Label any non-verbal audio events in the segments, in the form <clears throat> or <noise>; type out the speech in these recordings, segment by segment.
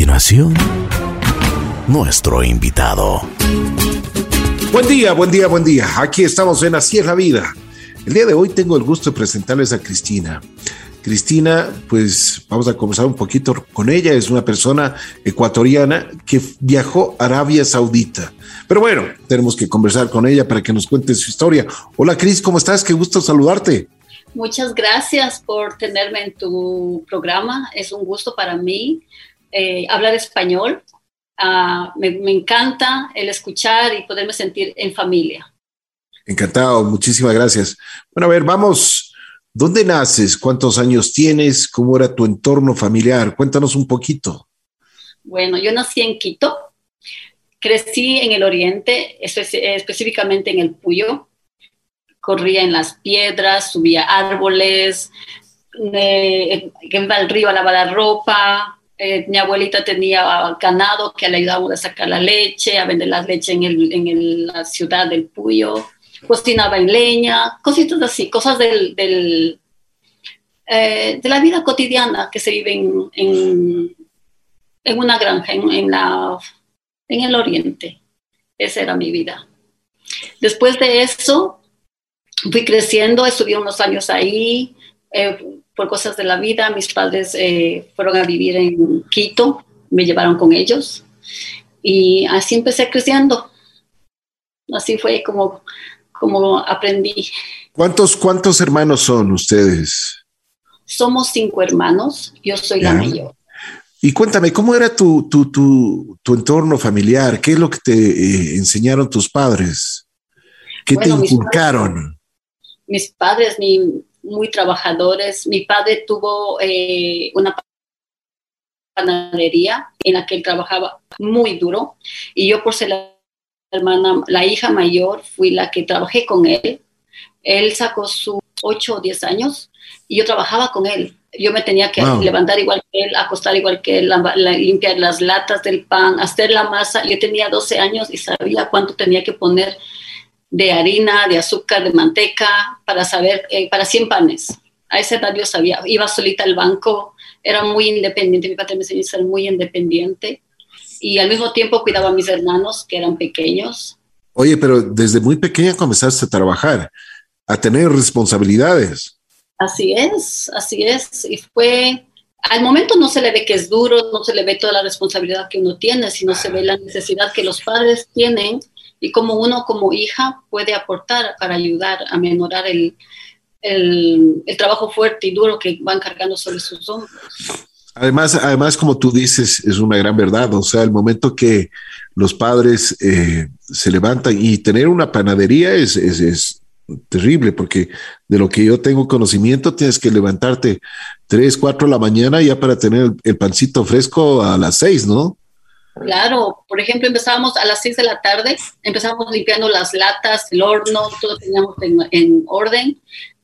continuación, nuestro invitado. Buen día, buen día, buen día. Aquí estamos en Así es la vida. El día de hoy tengo el gusto de presentarles a Cristina. Cristina, pues vamos a conversar un poquito con ella. Es una persona ecuatoriana que viajó a Arabia Saudita. Pero bueno, tenemos que conversar con ella para que nos cuente su historia. Hola Cris, ¿cómo estás? Qué gusto saludarte. Muchas gracias por tenerme en tu programa. Es un gusto para mí eh, hablar español. Ah, me, me encanta el escuchar y poderme sentir en familia. Encantado, muchísimas gracias. Bueno, a ver, vamos ¿Dónde naces? ¿Cuántos años tienes? ¿Cómo era tu entorno familiar? Cuéntanos un poquito. Bueno, yo nací en Quito, crecí en el oriente, específicamente en el Puyo. Corría en las piedras, subía árboles, eh, iba al río a lavar la ropa. Eh, mi abuelita tenía ganado que le ayudábamos a sacar la leche, a vender la leche en, en la ciudad del Puyo cocinaba en leña, cositas así, cosas del, eh, de la vida cotidiana que se vive en, en, una granja, en, la, en el oriente. Esa era mi vida. Después de eso, fui creciendo, estuve unos años ahí, eh, por cosas de la vida. Mis padres eh, fueron a vivir en Quito, me llevaron con ellos y así empecé creciendo. Así fue como como aprendí. ¿Cuántos, cuántos hermanos son ustedes? Somos cinco hermanos, yo soy la mayor. Y cuéntame, ¿cómo era tu, tu, tu, tu entorno familiar? ¿Qué es lo que te eh, enseñaron tus padres? ¿Qué te inculcaron? Mis padres, muy trabajadores. Mi padre tuvo eh, una panadería en la que él trabajaba muy duro y yo por ser la hermana, la hija mayor, fui la que trabajé con él. Él sacó sus 8 o 10 años y yo trabajaba con él. Yo me tenía que levantar igual que él, acostar igual que él, limpiar las latas del pan, hacer la masa. Yo tenía 12 años y sabía cuánto tenía que poner de harina, de azúcar, de manteca, para saber, eh, para 100 panes. A esa edad yo sabía, iba solita al banco, era muy independiente, mi padre me enseñó a ser muy independiente y al mismo tiempo cuidaba a mis hermanos que eran pequeños. Oye, pero desde muy pequeña comenzaste a trabajar, a tener responsabilidades. Así es, así es. Y fue, al momento no se le ve que es duro, no se le ve toda la responsabilidad que uno tiene, sino se ve la necesidad que los padres tienen y cómo uno como hija puede aportar para ayudar a menorar el, el, trabajo fuerte y duro que van cargando sobre sus hombros. Además, además, como tú dices, es una gran verdad. O sea, el momento que los padres eh, se levantan y tener una panadería es, es, terrible, porque de lo que yo tengo conocimiento, tienes que levantarte tres, cuatro de la mañana ya para tener el pancito fresco a las seis, ¿no? Claro, por ejemplo, empezábamos a las seis de la tarde, empezábamos limpiando las latas, el horno, todo teníamos en orden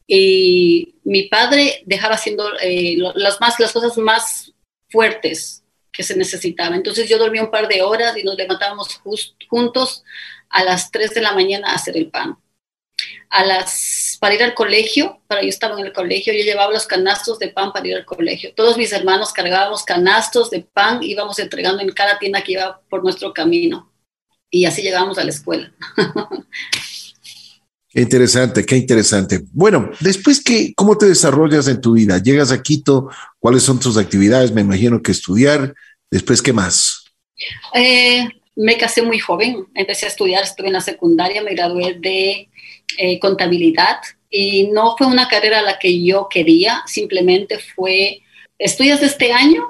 y mi padre dejaba haciendo eh, las, más, las cosas más fuertes que se necesitaban. Entonces yo dormía un par de horas y nos levantábamos juntos a las 3 de la mañana a hacer el pan. A las, para ir al colegio, para yo estaba en el colegio, yo llevaba los canastos de pan para ir al colegio. Todos mis hermanos cargábamos canastos de pan, íbamos entregando en cada tienda que iba por nuestro camino. Y así llegábamos a la escuela. <laughs> Qué interesante, qué interesante. Bueno, después que, ¿cómo te desarrollas en tu vida? Llegas a Quito, ¿cuáles son tus actividades? Me imagino que estudiar. Después, ¿qué más? Eh, me casé muy joven, empecé a estudiar, estuve en la secundaria, me gradué de eh, contabilidad y no fue una carrera la que yo quería, simplemente fue, estudias este año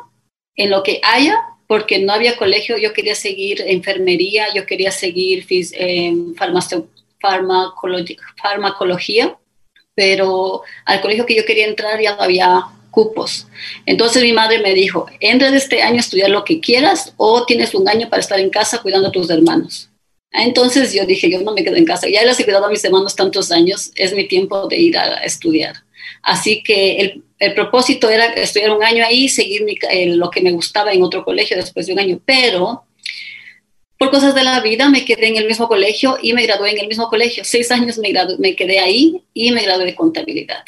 en lo que haya, porque no había colegio, yo quería seguir enfermería, yo quería seguir eh, farmacéutica farmacología, pero al colegio que yo quería entrar ya no había cupos. Entonces mi madre me dijo, entra este año a estudiar lo que quieras o tienes un año para estar en casa cuidando a tus hermanos. Entonces yo dije, yo no me quedo en casa, ya les he cuidado a mis hermanos tantos años, es mi tiempo de ir a estudiar. Así que el, propósito era estudiar un año ahí, seguir lo que me gustaba en otro colegio después de un año, pero por cosas de la vida me quedé en el mismo colegio y me gradué en el mismo colegio. Seis años me, me quedé ahí y me gradué de contabilidad.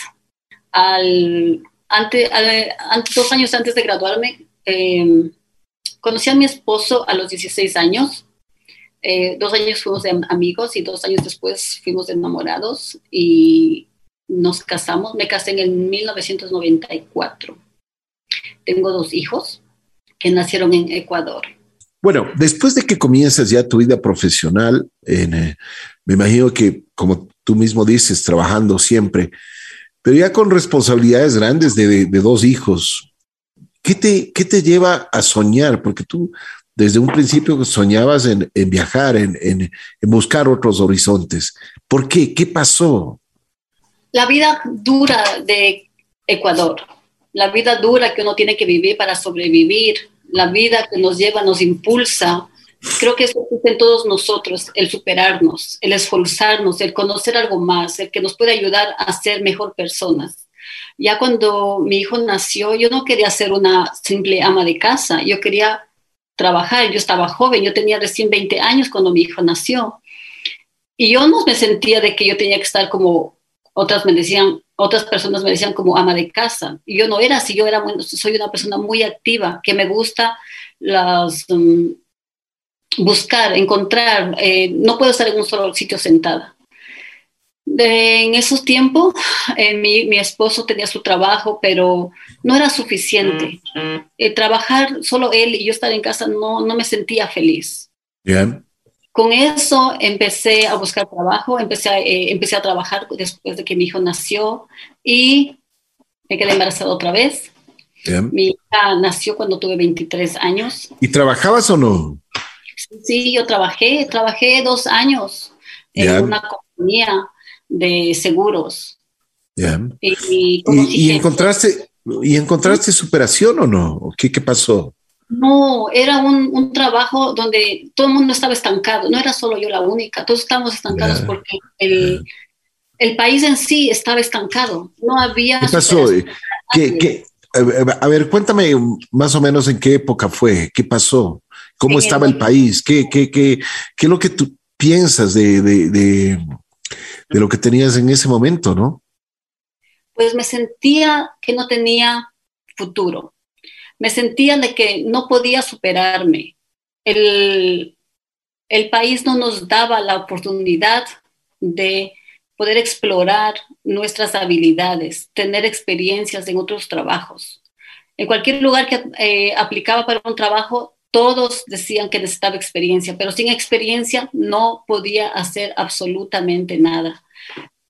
Al, ante, dos años antes de graduarme, em, Conocí a mi esposo a los 16 años. Eh, dos años fuimos de amigos y dos años después fuimos enamorados y nos casamos. Me casé en el 1994. Tengo dos hijos que nacieron en Ecuador. Bueno, después de que comienzas ya tu vida profesional, eh, me imagino que, como tú mismo dices, trabajando siempre, pero ya con responsabilidades grandes de, dos hijos, ¿qué te, ¿qué te lleva a soñar? Porque tú desde un principio soñabas en, viajar, en, en, buscar otros horizontes. ¿Por qué? ¿Qué pasó? La vida dura de Ecuador, la vida dura que uno tiene que vivir para sobrevivir, la vida que nos lleva, nos impulsa. Creo que eso existe en todos nosotros, el superarnos, el esforzarnos, el conocer algo más, el que nos puede ayudar a ser mejor personas. Ya cuando mi hijo nació, yo no quería ser una simple ama de casa, yo quería trabajar, yo estaba joven, yo tenía recién 20 años cuando mi hijo nació. Y yo no me sentía de que yo tenía que estar como otras me decían, otras personas me decían como ama de casa. Y yo no era así, yo era soy una persona muy activa, que me gusta las, um, buscar, encontrar, eh, no puedo estar en un solo sitio sentada. En esos tiempos, eh, mi, mi, esposo tenía su trabajo, pero no era suficiente. Mm. trabajar solo él y yo estar en casa no, no me sentía feliz. Bien. Con eso empecé a buscar trabajo, empecé a, eh, empecé a trabajar después de que mi hijo nació y me quedé embarazada otra vez. Mi hija nació cuando tuve 23 años. ¿Y trabajabas o no? Sí, yo trabajé, trabajé dos años en una compañía de seguros. Y, encontraste, ¿Y encontraste superación o no? ¿Qué, qué pasó? No, era un, trabajo donde todo el mundo estaba estancado, no era solo yo la única, todos estábamos estancados porque el, país en sí estaba estancado, no había... ¿Qué pasó? ¿Qué, a ver, cuéntame más o menos en qué época fue, qué pasó, cómo estaba el, país, ¿Qué, qué, qué, qué es lo que tú piensas de, de, de, de lo que tenías en ese momento, ¿no? Pues me sentía que no tenía futuro me sentía de que no podía superarme. El, el país no nos daba la oportunidad de poder explorar nuestras habilidades, tener experiencias en otros trabajos. En cualquier lugar que eh, aplicaba para un trabajo, todos decían que necesitaba experiencia, pero sin experiencia no podía hacer absolutamente nada.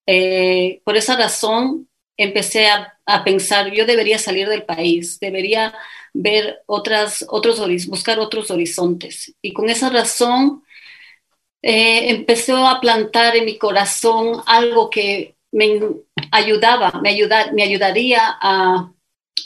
Eh, por esa razón empecé a, pensar, yo debería salir del país, debería ver otras, otros, buscar otros horizontes. Y con esa razón eh, empezó a plantar en mi corazón algo que me ayudaba, me, ayuda, me ayudaría a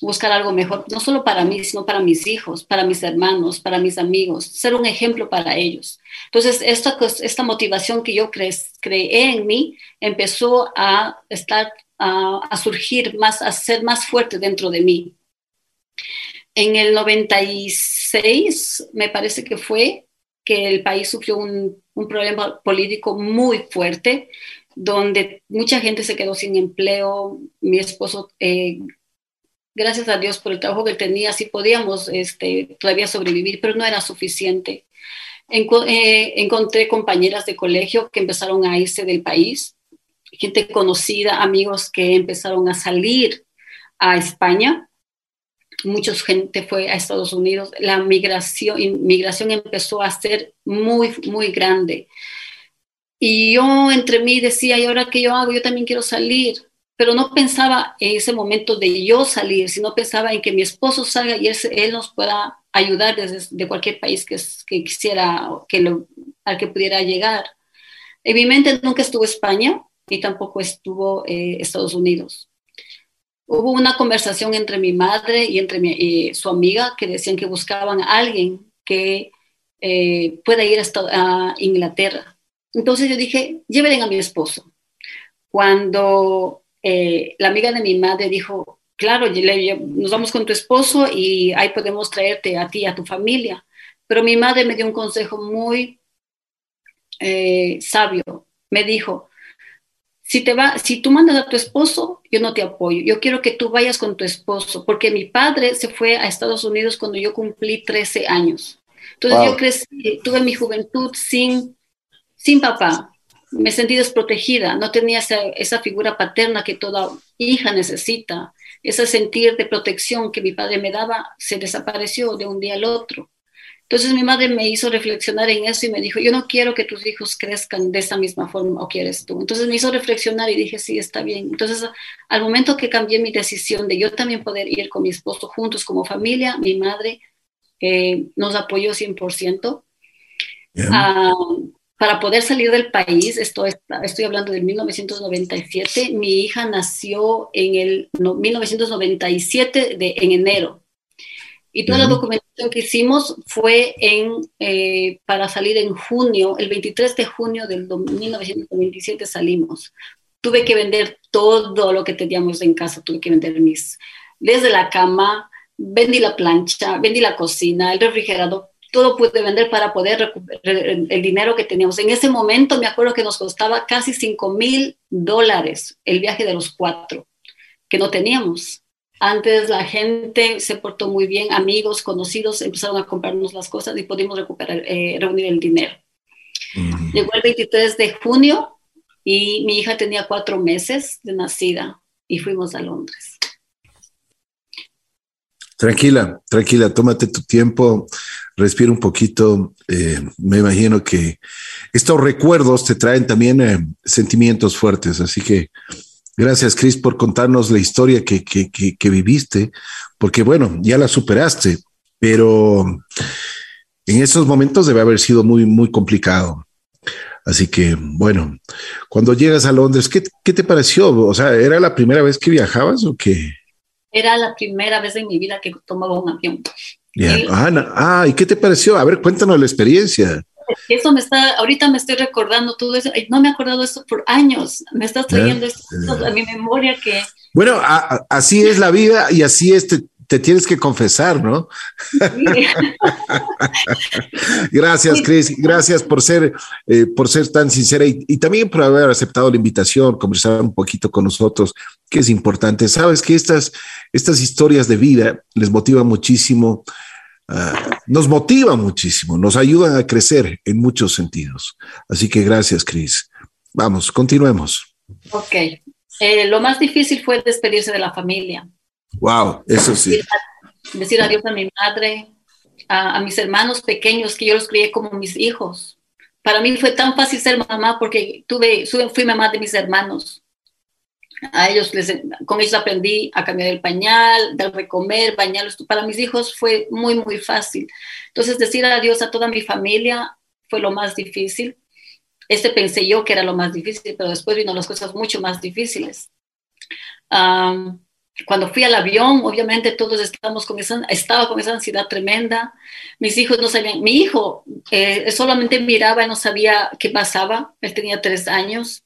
buscar algo mejor, no solo para mí, sino para mis hijos, para mis hermanos, para mis amigos, ser un ejemplo para ellos. Entonces, esta, esta motivación que yo creé en mí empezó a estar, a, surgir más, a ser más fuerte dentro de mí. En el 96, me parece que fue, que el país sufrió un, problema político muy fuerte, donde mucha gente se quedó sin empleo. Mi esposo, eh, gracias a Dios por el trabajo que tenía, sí podíamos este, todavía sobrevivir, pero no era suficiente. Eh, encontré compañeras de colegio que empezaron a irse del país, gente conocida, amigos que empezaron a salir a España mucha gente fue a Estados Unidos, la migración, inmigración empezó a ser muy, muy grande. Y yo entre mí decía, ¿y ahora qué yo hago? Yo también quiero salir. Pero no pensaba en ese momento de yo salir, sino pensaba en que mi esposo salga y él, nos pueda ayudar desde de cualquier país que, que quisiera, que lo, al que pudiera llegar. En mi mente nunca estuvo España y tampoco estuvo eh, Estados Unidos hubo una conversación entre mi madre y entre mi, su amiga que decían que buscaban a alguien que eh, pueda ir a, Inglaterra. Entonces yo dije, lleven a mi esposo. Cuando eh, la amiga de mi madre dijo, claro, nos vamos con tu esposo y ahí podemos traerte a ti y a tu familia. Pero mi madre me dio un consejo muy eh, sabio. Me dijo, si, te va, si tú mandas a tu esposo, yo no te apoyo. Yo quiero que tú vayas con tu esposo, porque mi padre se fue a Estados Unidos cuando yo cumplí 13 años. Entonces yo crecí, tuve mi juventud sin, sin papá. Me sentí desprotegida, no tenía esa, esa figura paterna que toda hija necesita. Ese sentir de protección que mi padre me daba se desapareció de un día al otro. Entonces mi madre me hizo reflexionar en eso y me dijo, yo no quiero que tus hijos crezcan de esa misma forma o quieres tú. Entonces me hizo reflexionar y dije, sí, está bien. Entonces al momento que cambié mi decisión de yo también poder ir con mi esposo juntos como familia, mi madre eh, nos apoyó 100%. Ah, para poder salir del país, estoy, estoy hablando del 1997, mi hija nació en el 1997 de, en enero. Y toda la documentación que hicimos fue en, eh, para salir en junio, el 23 de junio del 1997 salimos. Tuve que vender todo lo que teníamos en casa, tuve que vender mis, desde la cama, vendí la plancha, vendí la cocina, el refrigerador, todo pude vender para poder recuperar el dinero que teníamos. En ese momento me acuerdo que nos costaba casi 5 mil dólares el viaje de los cuatro, que no teníamos. Antes la gente se portó muy bien, amigos, conocidos empezaron a comprarnos las cosas y pudimos recuperar, eh, reunir el dinero. Llegó el 23 de junio y mi hija tenía cuatro meses de nacida y fuimos a Londres. Tranquila, tranquila, tómate tu tiempo, respira un poquito. Eh, me imagino que estos recuerdos te traen también eh, sentimientos fuertes, así que Gracias, Cris, por contarnos la historia que, que, viviste, porque bueno, ya la superaste, pero en esos momentos debe haber sido muy, muy complicado. Así que, bueno, cuando llegas a Londres, ¿qué, ¿qué, te pareció? O sea, ¿era la primera vez que viajabas o qué? Era la primera vez en mi vida que tomaba un avión. ah, ¿y qué te pareció? A ver, cuéntanos la experiencia. Eso me está, ahorita me estoy recordando todo eso. No me he acordado esto por años. Me estás trayendo esto a mi memoria que. Bueno, así es la vida y así es, te, tienes que confesar, ¿no? <laughs> gracias, Cris. Gracias por ser, eh, por ser tan sincera y, y, también por haber aceptado la invitación, conversar un poquito con nosotros, que es importante. Sabes que estas, estas historias de vida les motivan muchísimo Ah, nos motiva muchísimo, nos ayudan a crecer en muchos sentidos. Así que gracias, Cris. Vamos, continuemos. Ok. Eh, lo más difícil fue despedirse de la familia. Wow, eso sí. Decir, adiós a mi madre, a, mis hermanos pequeños que yo los crié como mis hijos. Para mí fue tan fácil ser mamá porque tuve, fui mamá de mis hermanos a ellos les, con ellos aprendí a cambiar el pañal, darme comer, bañarlos. Para mis hijos fue muy, muy fácil. Entonces, decir adiós a toda mi familia fue lo más difícil. Este pensé yo que era lo más difícil, pero después vino las cosas mucho más difíciles. Cuando fui al avión, obviamente todos estábamos con esa, estaba con esa ansiedad tremenda. Mis hijos no sabían, mi hijo eh, solamente miraba y no sabía qué pasaba. Él tenía tres años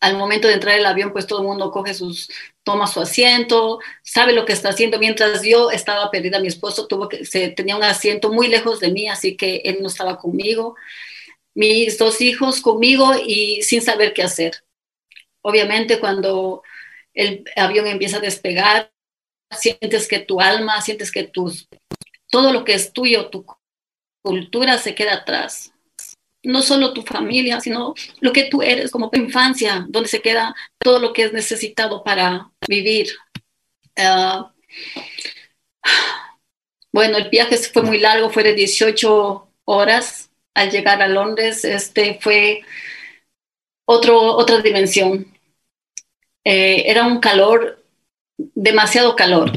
al momento de entrar el avión, pues todo el mundo coge sus, toma su asiento, sabe lo que está haciendo. Mientras yo estaba perdida, mi esposo tuvo que, se, tenía un asiento muy lejos de mí, así que él no estaba conmigo. Mis dos hijos conmigo y sin saber qué hacer. Obviamente cuando el avión empieza a despegar, sientes que tu alma, sientes que tus, todo lo que es tuyo, tu cultura se queda atrás no solo tu familia, sino lo que tú eres como tu infancia, donde se queda todo lo que es necesitado para vivir. Ah, bueno, el viaje fue muy largo, fue de 18 horas al llegar a Londres. Este fue otro, otra dimensión. Eh, era un calor, demasiado calor.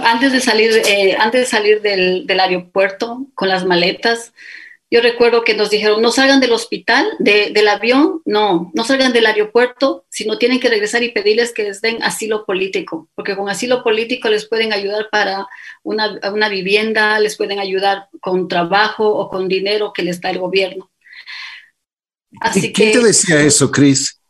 Antes de salir, eh, antes de salir del, del aeropuerto con las maletas, yo recuerdo que nos dijeron, no salgan del hospital, del avión, no, no salgan del aeropuerto, sino tienen que regresar y pedirles que les den asilo político, porque con asilo político les pueden ayudar para una, una vivienda, les pueden ayudar con trabajo o con dinero que les da el gobierno. Así ¿Quién te decía eso, Cris?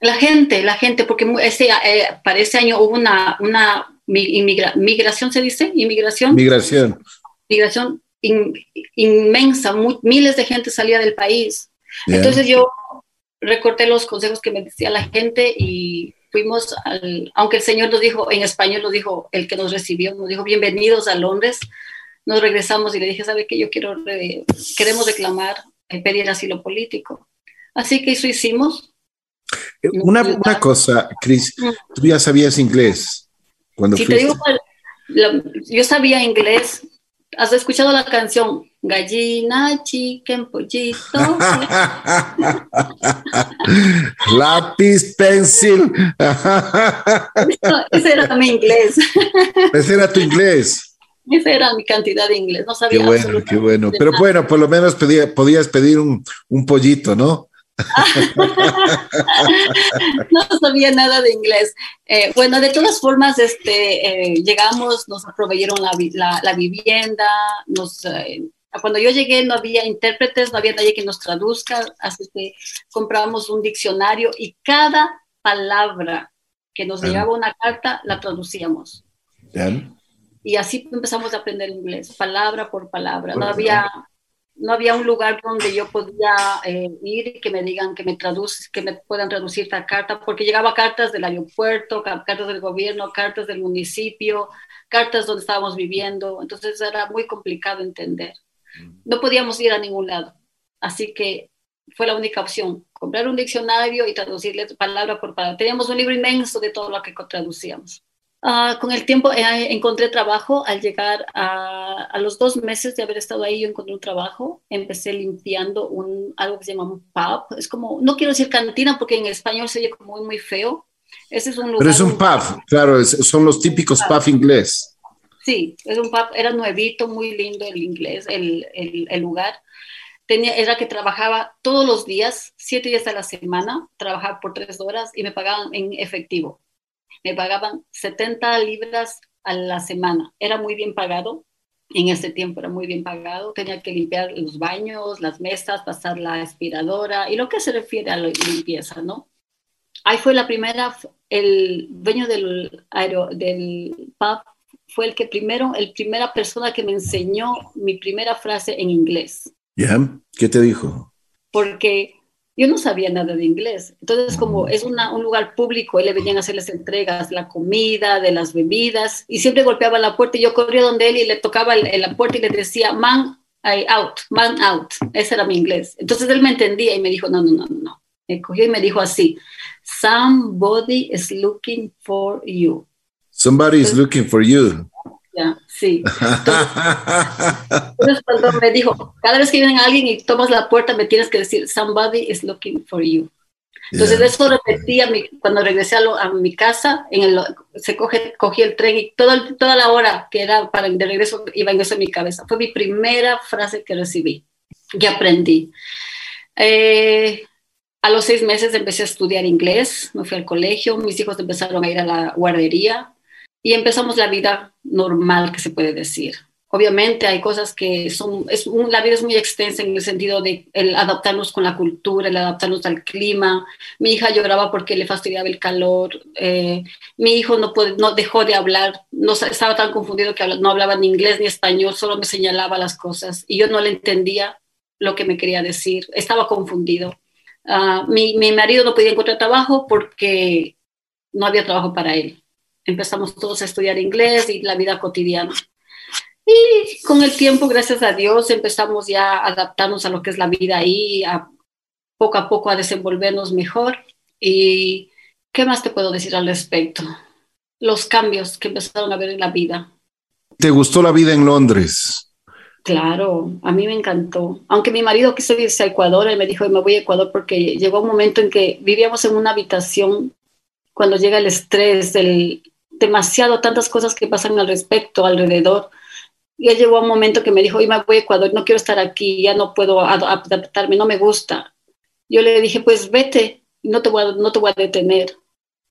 La gente, la gente, porque ese, eh, para ese año hubo una, una migración, ¿se dice? Inmigración. Migración. Migración inmensa, miles de gente salía del país. Entonces yo recorté los consejos que me decía la gente y fuimos al, aunque el Señor nos dijo, en español nos dijo, el que nos recibió, nos dijo, bienvenidos a Londres, nos regresamos y le dije, ¿sabe qué? Yo quiero, queremos reclamar, eh, pedir asilo político. Así que eso hicimos. Eh, una, una cosa, Cris, tú ya sabías inglés cuando si Te digo, yo sabía inglés. ¿Has escuchado la canción Gallina, chicken, pollito? <laughs> Lápiz, pencil. ese era mi inglés. <laughs> ese era tu inglés. Esa era mi cantidad de inglés. No sabía. Qué bueno, qué bueno. Pero bueno, por lo menos podías pedir un, un pollito, ¿no? <laughs> no sabía nada de inglés. Eh, bueno, de todas formas, este, eh, llegamos, nos proveyeron la, la, vivienda, nos, eh, cuando yo llegué no había intérpretes, no había nadie que nos traduzca, así que compramos un diccionario y cada palabra que nos llegaba una carta la traducíamos. Y así empezamos a aprender inglés, palabra por palabra. No había no había un lugar donde yo podía eh, ir y que me digan, que me, traduce, que me puedan traducir esta carta, porque llegaba cartas del aeropuerto, cartas del gobierno, cartas del municipio, cartas donde estábamos viviendo, entonces era muy complicado entender. No podíamos ir a ningún lado, así que fue la única opción, comprar un diccionario y traducirle palabra por palabra. Teníamos un libro inmenso de todo lo que traducíamos. Ah, con el tiempo eh, encontré trabajo. Al llegar a, a, los dos meses de haber estado ahí, yo encontré un trabajo. Empecé limpiando un, algo que se llama un pub. Es como, no quiero decir cantina porque en español se oye como muy, muy feo. Ese es un lugar. Pero es un pub, claro, son los típicos pub inglés. Sí, es un pub, era nuevito, muy lindo el inglés, el, el, el lugar. Tenía, era que trabajaba todos los días, siete días a la semana, trabajaba por tres horas y me pagaban en efectivo me pagaban 70 libras a la semana. Era muy bien pagado. En ese tiempo era muy bien pagado. Tenía que limpiar los baños, las mesas, pasar la aspiradora y lo que se refiere a la limpieza, ¿no? Ahí fue la primera, el dueño del, aero, del pub fue el que primero, el primera persona que me enseñó mi primera frase en inglés. ¿Ya? ¿Qué te dijo? Porque yo no sabía nada de inglés. Entonces, como es un lugar público, él le venían a hacer las entregas, la comida, de las bebidas, y siempre golpeaba la puerta y yo corría donde él y le tocaba la puerta y le decía, man out, man out. Ese era mi inglés. Entonces él me entendía y me dijo, no, no, no, no. Me cogió y me dijo así, somebody is looking for you. Somebody is looking for you sí. <laughs> Entonces, cuando me dijo, cada vez que viene alguien y tomas la puerta, me tienes que decir, somebody is looking for you. Entonces, eso repetía cuando regresé a, mi casa, en el, se coge, cogí el tren y todo, toda la hora que era para de regreso iba en eso en mi cabeza. Fue mi primera frase que recibí, que aprendí. Eh, a los seis meses empecé a estudiar inglés, me fui al colegio, mis hijos empezaron a ir a la guardería, y empezamos la vida normal, que se puede decir. Obviamente hay cosas que son, es, la vida es muy extensa en el sentido de adaptarnos con la cultura, el adaptarnos al clima. Mi hija lloraba porque le fastidiaba el calor. Eh, mi hijo no, puede, no dejó de hablar, no, estaba tan confundido que no hablaba ni inglés ni español, solo me señalaba las cosas y yo no le entendía lo que me quería decir. Estaba confundido. Uh, mi, mi marido no podía encontrar trabajo porque no había trabajo para él empezamos todos a estudiar inglés y la vida cotidiana. Y con el tiempo, gracias a Dios, empezamos ya a adaptarnos a lo que es la vida ahí, a poco a poco a desenvolvernos mejor. ¿Y qué más te puedo decir al respecto? Los cambios que empezaron a ver en la vida. ¿Te gustó la vida en Londres? Claro, a mí me encantó. Aunque mi marido quiso irse a Ecuador, él me dijo, me voy a Ecuador porque llegó un momento en que vivíamos en una habitación cuando llega el estrés, el, demasiado, tantas cosas que pasan al respecto, alrededor. Y él llegó un momento que me dijo, me voy a Ecuador, no quiero estar aquí, ya no puedo adaptarme, no me gusta. Yo le dije, pues vete, no te voy a, no te voy a detener.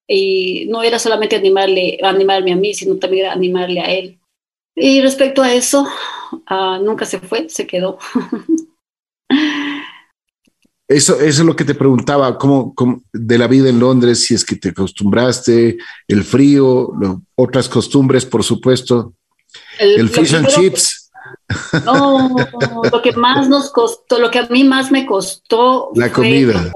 Y no era solamente animarle, animarme a mí, sino también animarle a él. Y respecto a eso, ah, nunca se fue, se quedó. <laughs> Eso, eso es lo que te preguntaba, ¿cómo, de la vida en Londres, si es que te acostumbraste, el frío, otras costumbres, por supuesto, el, fish and chips. No, <laughs> lo que más nos costó, lo que a mí más me costó la comida.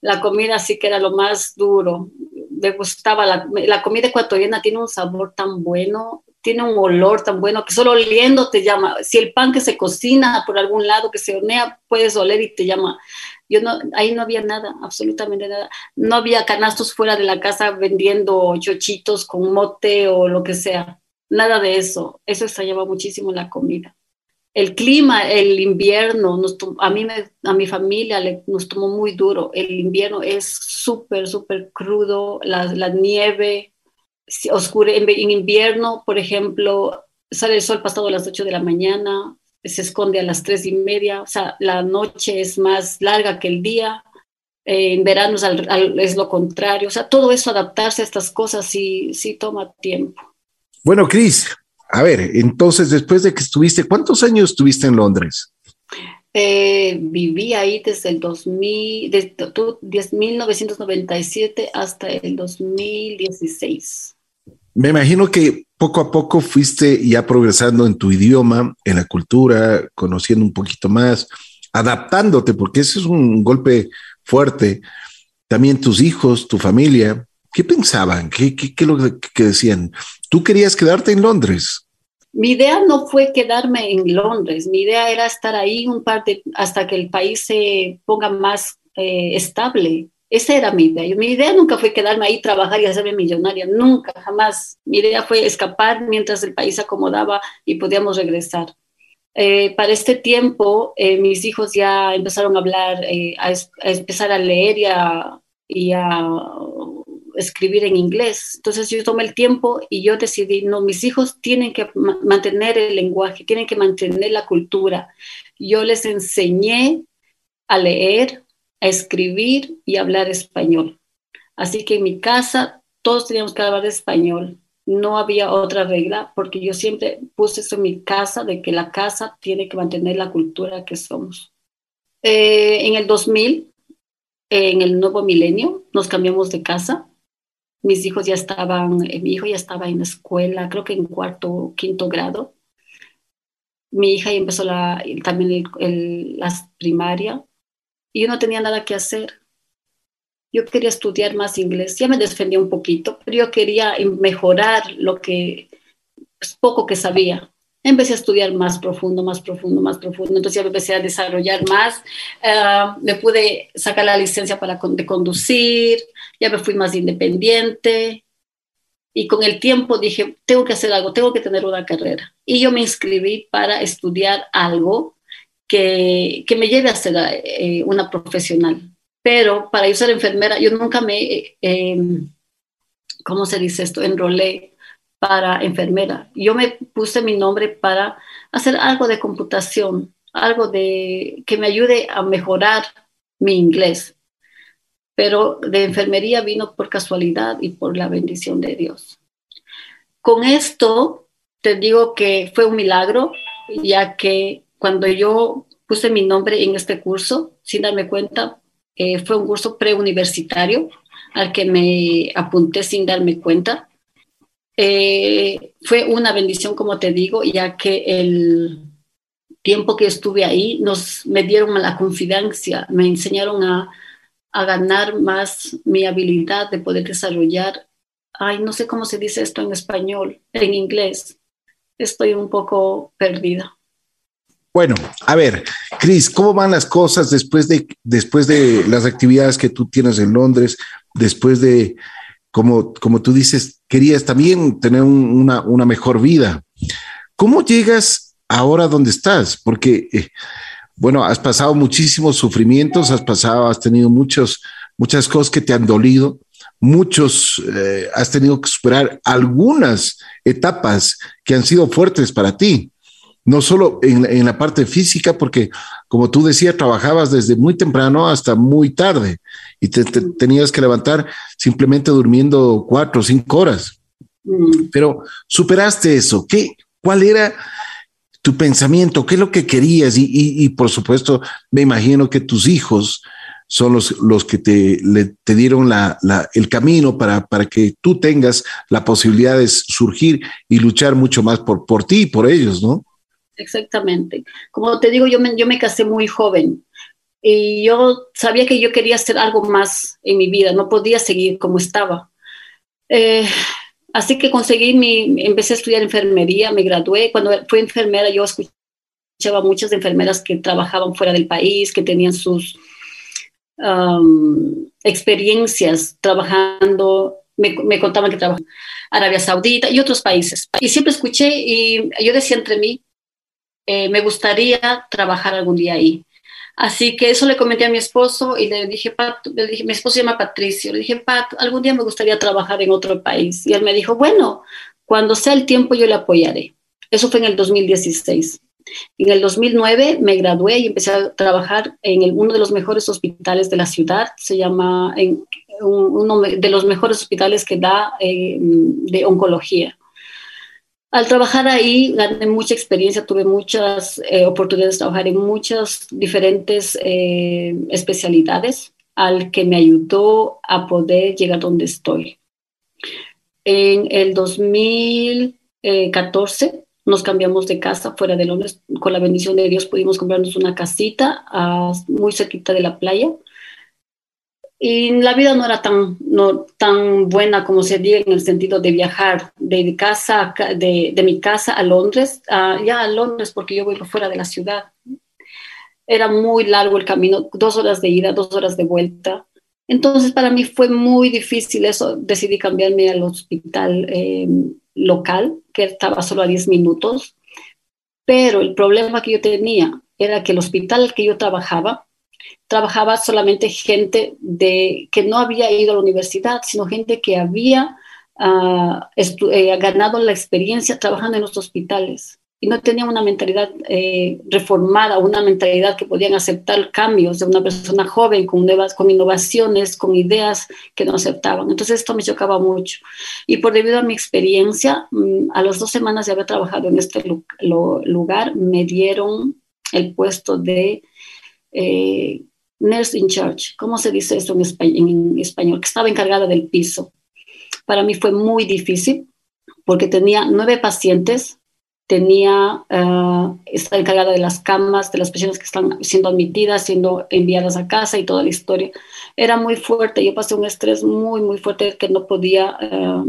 La comida sí que era lo más duro. Me gustaba la, la comida ecuatoriana, tiene un sabor tan bueno, tiene un olor tan bueno que solo oliendo te llama. Si el pan que se cocina por algún lado, que se hornea, puedes oler y te llama. Yo no, ahí no había nada, absolutamente nada. No había canastos fuera de la casa vendiendo chochitos con mote o lo que sea. Nada de eso. Eso extrañaba muchísimo la comida. El clima, el invierno, nos, a mí, a mi familia le, nos tomó muy duro. El invierno es súper, súper crudo, la, la nieve, oscure. En, en invierno, por ejemplo, sale el sol pasado a las 8 de la mañana, se esconde a las tres y media, o sea, la noche es más larga que el día, eh, en verano es, lo contrario, o sea, todo eso, adaptarse a estas cosas sí, sí toma tiempo. Bueno, Cris, a ver, entonces después de que estuviste, ¿cuántos años estuviste en Londres? Eh, viví ahí desde el 2000, desde 1997 hasta el 2016. Me imagino que poco a poco fuiste ya progresando en tu idioma, en la cultura, conociendo un poquito más, adaptándote, porque ese es un golpe fuerte. También tus hijos, tu familia, ¿qué pensaban? ¿Qué, qué, lo que decían? ¿Tú querías quedarte en Londres? Mi idea no fue quedarme en Londres, mi idea era estar ahí un par de, hasta que el país se ponga más eh, estable. Esa era mi idea. Mi idea nunca fue quedarme ahí, trabajar y hacerme millonaria, nunca, jamás. Mi idea fue escapar mientras el país acomodaba y podíamos regresar. Eh, para este tiempo, eh, mis hijos ya empezaron a hablar, eh, a, empezar a leer y a, y a, escribir en inglés. Entonces yo tomé el tiempo y yo decidí, no, mis hijos tienen que mantener el lenguaje, tienen que mantener la cultura. Yo les enseñé a leer, a escribir y hablar español. Así que en mi casa todos teníamos que hablar español. No había otra regla porque yo siempre puse eso en mi casa de que la casa tiene que mantener la cultura que somos. Eh, en el 2000, en el nuevo milenio, nos cambiamos de casa. Mis hijos ya estaban, eh, mi hijo ya estaba en la escuela, creo que en cuarto o quinto grado. Mi hija ya empezó la, también la primaria y yo no tenía nada que hacer. Yo quería estudiar más inglés, ya me defendía un poquito, pero yo quería mejorar lo que pues, poco que sabía. Empecé a estudiar más profundo, más profundo, más profundo. Entonces ya me empecé a desarrollar más. Uh, me pude sacar la licencia para de conducir, ya me fui más independiente. Y con el tiempo dije, tengo que hacer algo, tengo que tener una carrera. Y yo me inscribí para estudiar algo que, que me lleve a ser eh, una profesional. Pero para yo ser enfermera, yo nunca me, eh, ¿cómo se dice esto? Enrolé para enfermera. Yo me puse mi nombre para hacer algo de computación, algo de que me ayude a mejorar mi inglés. Pero de enfermería vino por casualidad y por la bendición de Dios. Con esto te digo que fue un milagro, ya que cuando yo puse mi nombre en este curso, sin darme cuenta, eh, fue un curso preuniversitario al que me apunté sin darme cuenta. Eh, fue una bendición, como te digo, ya que el tiempo que estuve ahí nos me dieron la confidencia, me enseñaron a, a ganar más mi habilidad de poder desarrollar. Ay, no sé cómo se dice esto en español, en inglés. Estoy un poco perdida. Bueno, a ver, Cris, ¿cómo van las cosas después de, después de las actividades que tú tienes en Londres, después de, como, como tú dices, querías también tener una, una, mejor vida? ¿Cómo llegas ahora donde estás? Porque, eh, bueno, has pasado muchísimos sufrimientos, has pasado, has tenido muchos, muchas cosas que te han dolido, muchos, eh, has tenido que superar algunas etapas que han sido fuertes para ti no solo en, la parte física, porque como tú decías, trabajabas desde muy temprano hasta muy tarde y te, tenías que levantar simplemente durmiendo cuatro o cinco horas. Mm. Pero superaste eso. ¿Qué, ¿Cuál era tu pensamiento? ¿Qué es lo que querías? Y, por supuesto, me imagino que tus hijos son los, los que te, te dieron la, el camino para, para que tú tengas la posibilidad de surgir y luchar mucho más por, por ti y por ellos, ¿no? Exactamente. Como te digo, yo me, yo me casé muy joven. y yo sabía que yo quería hacer algo más en mi vida, no podía seguir como estaba. Eh, así que conseguí mi, empecé a estudiar enfermería, me gradué. Cuando fui enfermera yo escuchaba muchas enfermeras que trabajaban fuera del país, que tenían sus um, experiencias trabajando, me, me contaban que trabajaban en Arabia Saudita y otros países. Y siempre escuché y yo decía entre mí, eh, me gustaría trabajar algún día ahí. Así que eso le comenté a mi esposo y le dije, Pat, le dije, mi esposo se llama Patricio, le dije, Pat, algún día me gustaría trabajar en otro país. Y él me dijo, bueno, cuando sea el tiempo yo le apoyaré. Eso fue en el 2016. En el 2009 me gradué y empecé a trabajar en uno de los mejores hospitales de la ciudad, se llama uno de los mejores hospitales que da eh, de oncología. Al trabajar ahí gané mucha experiencia, tuve muchas eh, oportunidades de trabajar en muchas diferentes eh, especialidades, al que me ayudó a poder llegar donde estoy. En el 2014 nos cambiamos de casa fuera de Londres. Con la bendición de Dios pudimos comprarnos una casita ah, muy cerquita de la playa y la vida no era tan, no, tan buena como se diga en el sentido de viajar de, casa, de, de mi casa a Londres, ya a Londres porque yo voy fuera de la ciudad. Era muy largo el camino, dos horas de ida, dos horas de vuelta. Entonces para mí fue muy difícil eso. Decidí cambiarme al hospital em, local, que estaba solo a 10 minutos. Pero el problema que yo tenía era que el hospital que yo trabajaba trabajaba solamente gente de, que no había ido a la universidad, sino gente que había ah, eh, ganado la experiencia trabajando en los hospitales y no tenía una mentalidad eh, reformada, una mentalidad que podían aceptar cambios de una persona joven con, con innovaciones, con ideas que no aceptaban. Entonces esto me chocaba mucho. Y por debido a mi experiencia, mm, a las dos semanas de haber trabajado en este lugar, me dieron el puesto de eh, nurse in charge, ¿cómo se dice esto en español? Que estaba encargada del piso. Para mí fue muy difícil porque tenía nueve pacientes, tenía, uh, encargada de las camas, de las personas que están siendo admitidas, siendo enviadas a casa y toda la historia. Era muy fuerte, yo pasé un estrés muy, muy fuerte que no podía eh,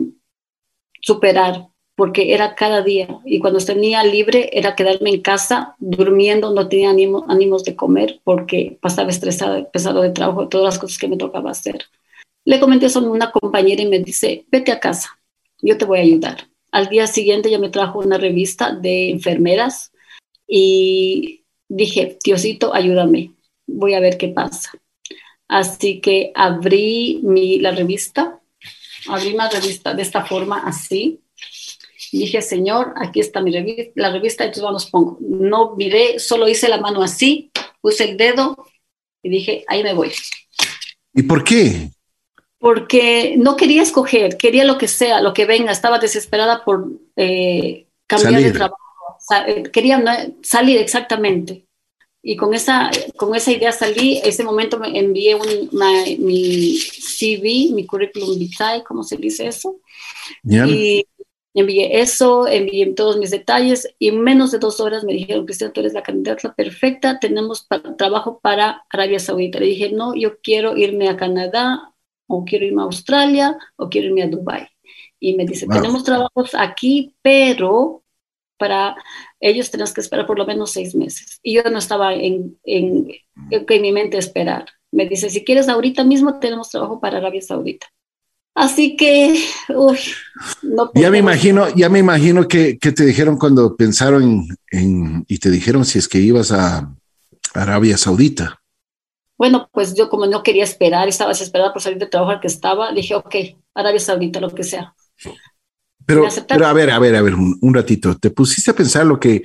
superar porque era cada día y cuando tenía libre era quedarme en casa durmiendo, no tenía ánimos de comer porque pasaba estresada, pesado de trabajo, todas las cosas que me tocaba hacer. Le comenté eso a una compañera y me dice, vete a casa, yo te voy a ayudar. Al día siguiente ya me trajo una revista de enfermeras y dije, Diosito, ayúdame, voy a ver qué pasa. Así que abrí mi, la revista, abrí la revista de esta forma, así, y dije, Señor, aquí está mi revista, la revista, entonces vamos, pongo. No miré, solo hice la mano así, puse el dedo y dije, ahí me voy. ¿Y por qué? Porque no quería escoger, quería lo que sea, lo que venga. Estaba desesperada por eh, cambiar de trabajo. Quería salir exactamente. Y con esa, con esa idea salí. Ese momento me envié un, mi CV, mi currículum vitae, ¿cómo se dice eso? Y envié eso, envié todos mis detalles y en menos de dos horas me dijeron, Cristian, tú eres la candidata perfecta, tenemos trabajo para Arabia Saudita. Le dije, no, yo quiero irme a Canadá o quiero irme a Australia o quiero irme a Dubai. Y me dice, tenemos trabajos aquí, pero para ellos tenemos que esperar por lo menos seis meses. Y yo no estaba en, en, en mi mente esperar. Me dice, si quieres ahorita mismo tenemos trabajo para Arabia Saudita. Así que, uy, no ya me imagino, ya me imagino que, te dijeron cuando pensaron en, y te dijeron si es que ibas a Arabia Saudita. Bueno, pues yo como no quería esperar, estaba desesperada por salir de trabajo al que estaba, dije, ok, Arabia Saudita, lo que sea. Pero, pero a ver, a ver, a ver, un, ratito, te pusiste a pensar lo que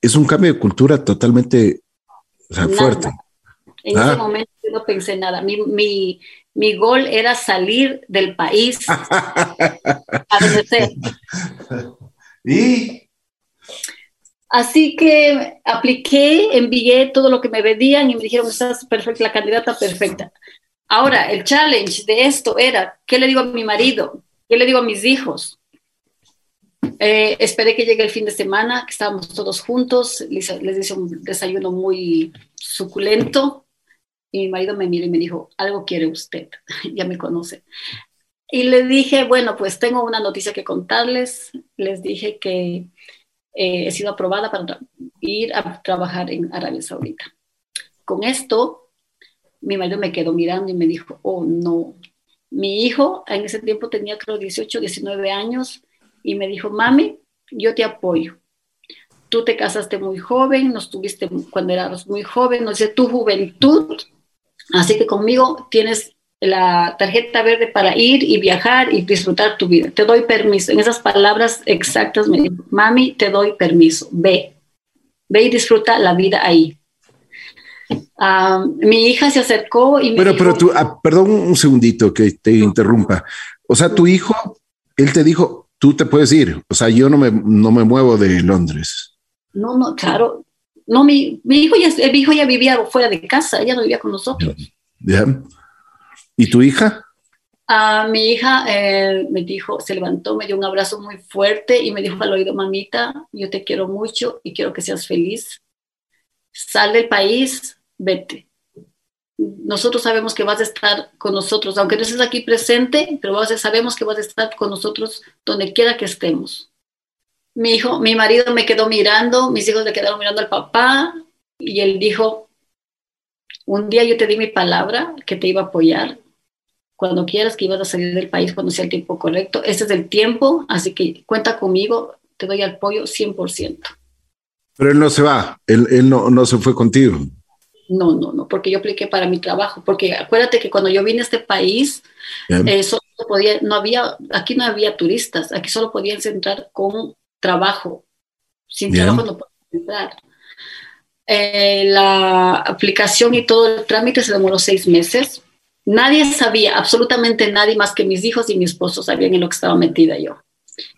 es un cambio de cultura totalmente fuerte. En ese ah. momento yo no pensé nada. Mi, mi, mi gol era salir del país <laughs> a ¿Y? Así que apliqué, envié todo lo que me pedían y me dijeron, estás perfecta, la candidata perfecta. Ahora, el challenge de esto era, ¿qué le digo a mi marido? ¿Qué le digo a mis hijos? Eh, esperé que llegue el fin de semana, que estábamos todos juntos, les, les hice un desayuno muy suculento Y mi marido me miró y me dijo, algo quiere usted, <laughs> ya me conoce. Y le dije, bueno, pues tengo una noticia que contarles. Les dije que eh, he sido aprobada para ir a trabajar en Arabia Saudita. Con esto, mi marido me quedó mirando y me dijo, oh, no. Mi hijo en ese tiempo tenía creo 18, 19 años y me dijo, mami, yo te apoyo. Tú te casaste muy joven, nos tuviste cuando eras muy joven, no sé, tu juventud, así que conmigo tienes la tarjeta verde para ir y viajar y disfrutar tu vida. Te doy permiso. En esas palabras exactas me dijo, mami, te doy permiso. Ve, ve y disfruta la vida ahí. Ah, mi hija se acercó y me Pero, dijo, pero tú, ah, perdón un segundito que te interrumpa. O sea, tu hijo, él te dijo, tú te puedes ir. O sea, yo no me, no me muevo de Londres. no, no, claro. No, mi, mi hijo ya, mi hijo ya vivía fuera de casa, ella no vivía con nosotros. ¿Y tu hija? Ah, mi hija eh, me dijo, se levantó, me dio un abrazo muy fuerte y me dijo al oído, mamita, yo te quiero mucho y quiero que seas feliz. Sal del país, vete. Nosotros sabemos que vas a estar con nosotros, aunque no estés aquí presente, pero sabemos que vas a estar con nosotros donde quiera que estemos. Mi hijo, mi marido me quedó mirando, mis hijos le quedaron mirando al papá y él dijo, un día yo te di mi palabra que te iba a apoyar, cuando quieras que ibas a salir del país cuando sea el tiempo correcto. Este es el tiempo, así que cuenta conmigo, te doy apoyo 100%. Pero él no se va, él, él no, no se fue contigo. No, no, no, porque yo apliqué para mi trabajo, porque acuérdate que cuando yo vine a este país, eh, solo podía, no había, aquí no había turistas, aquí solo podías entrar con trabajo. Sin Bien. trabajo no podías entrar. Eh, la aplicación y todo el trámite se demoró seis meses. Nadie sabía, absolutamente nadie más que mis hijos y mi esposo sabían en lo que estaba metida yo.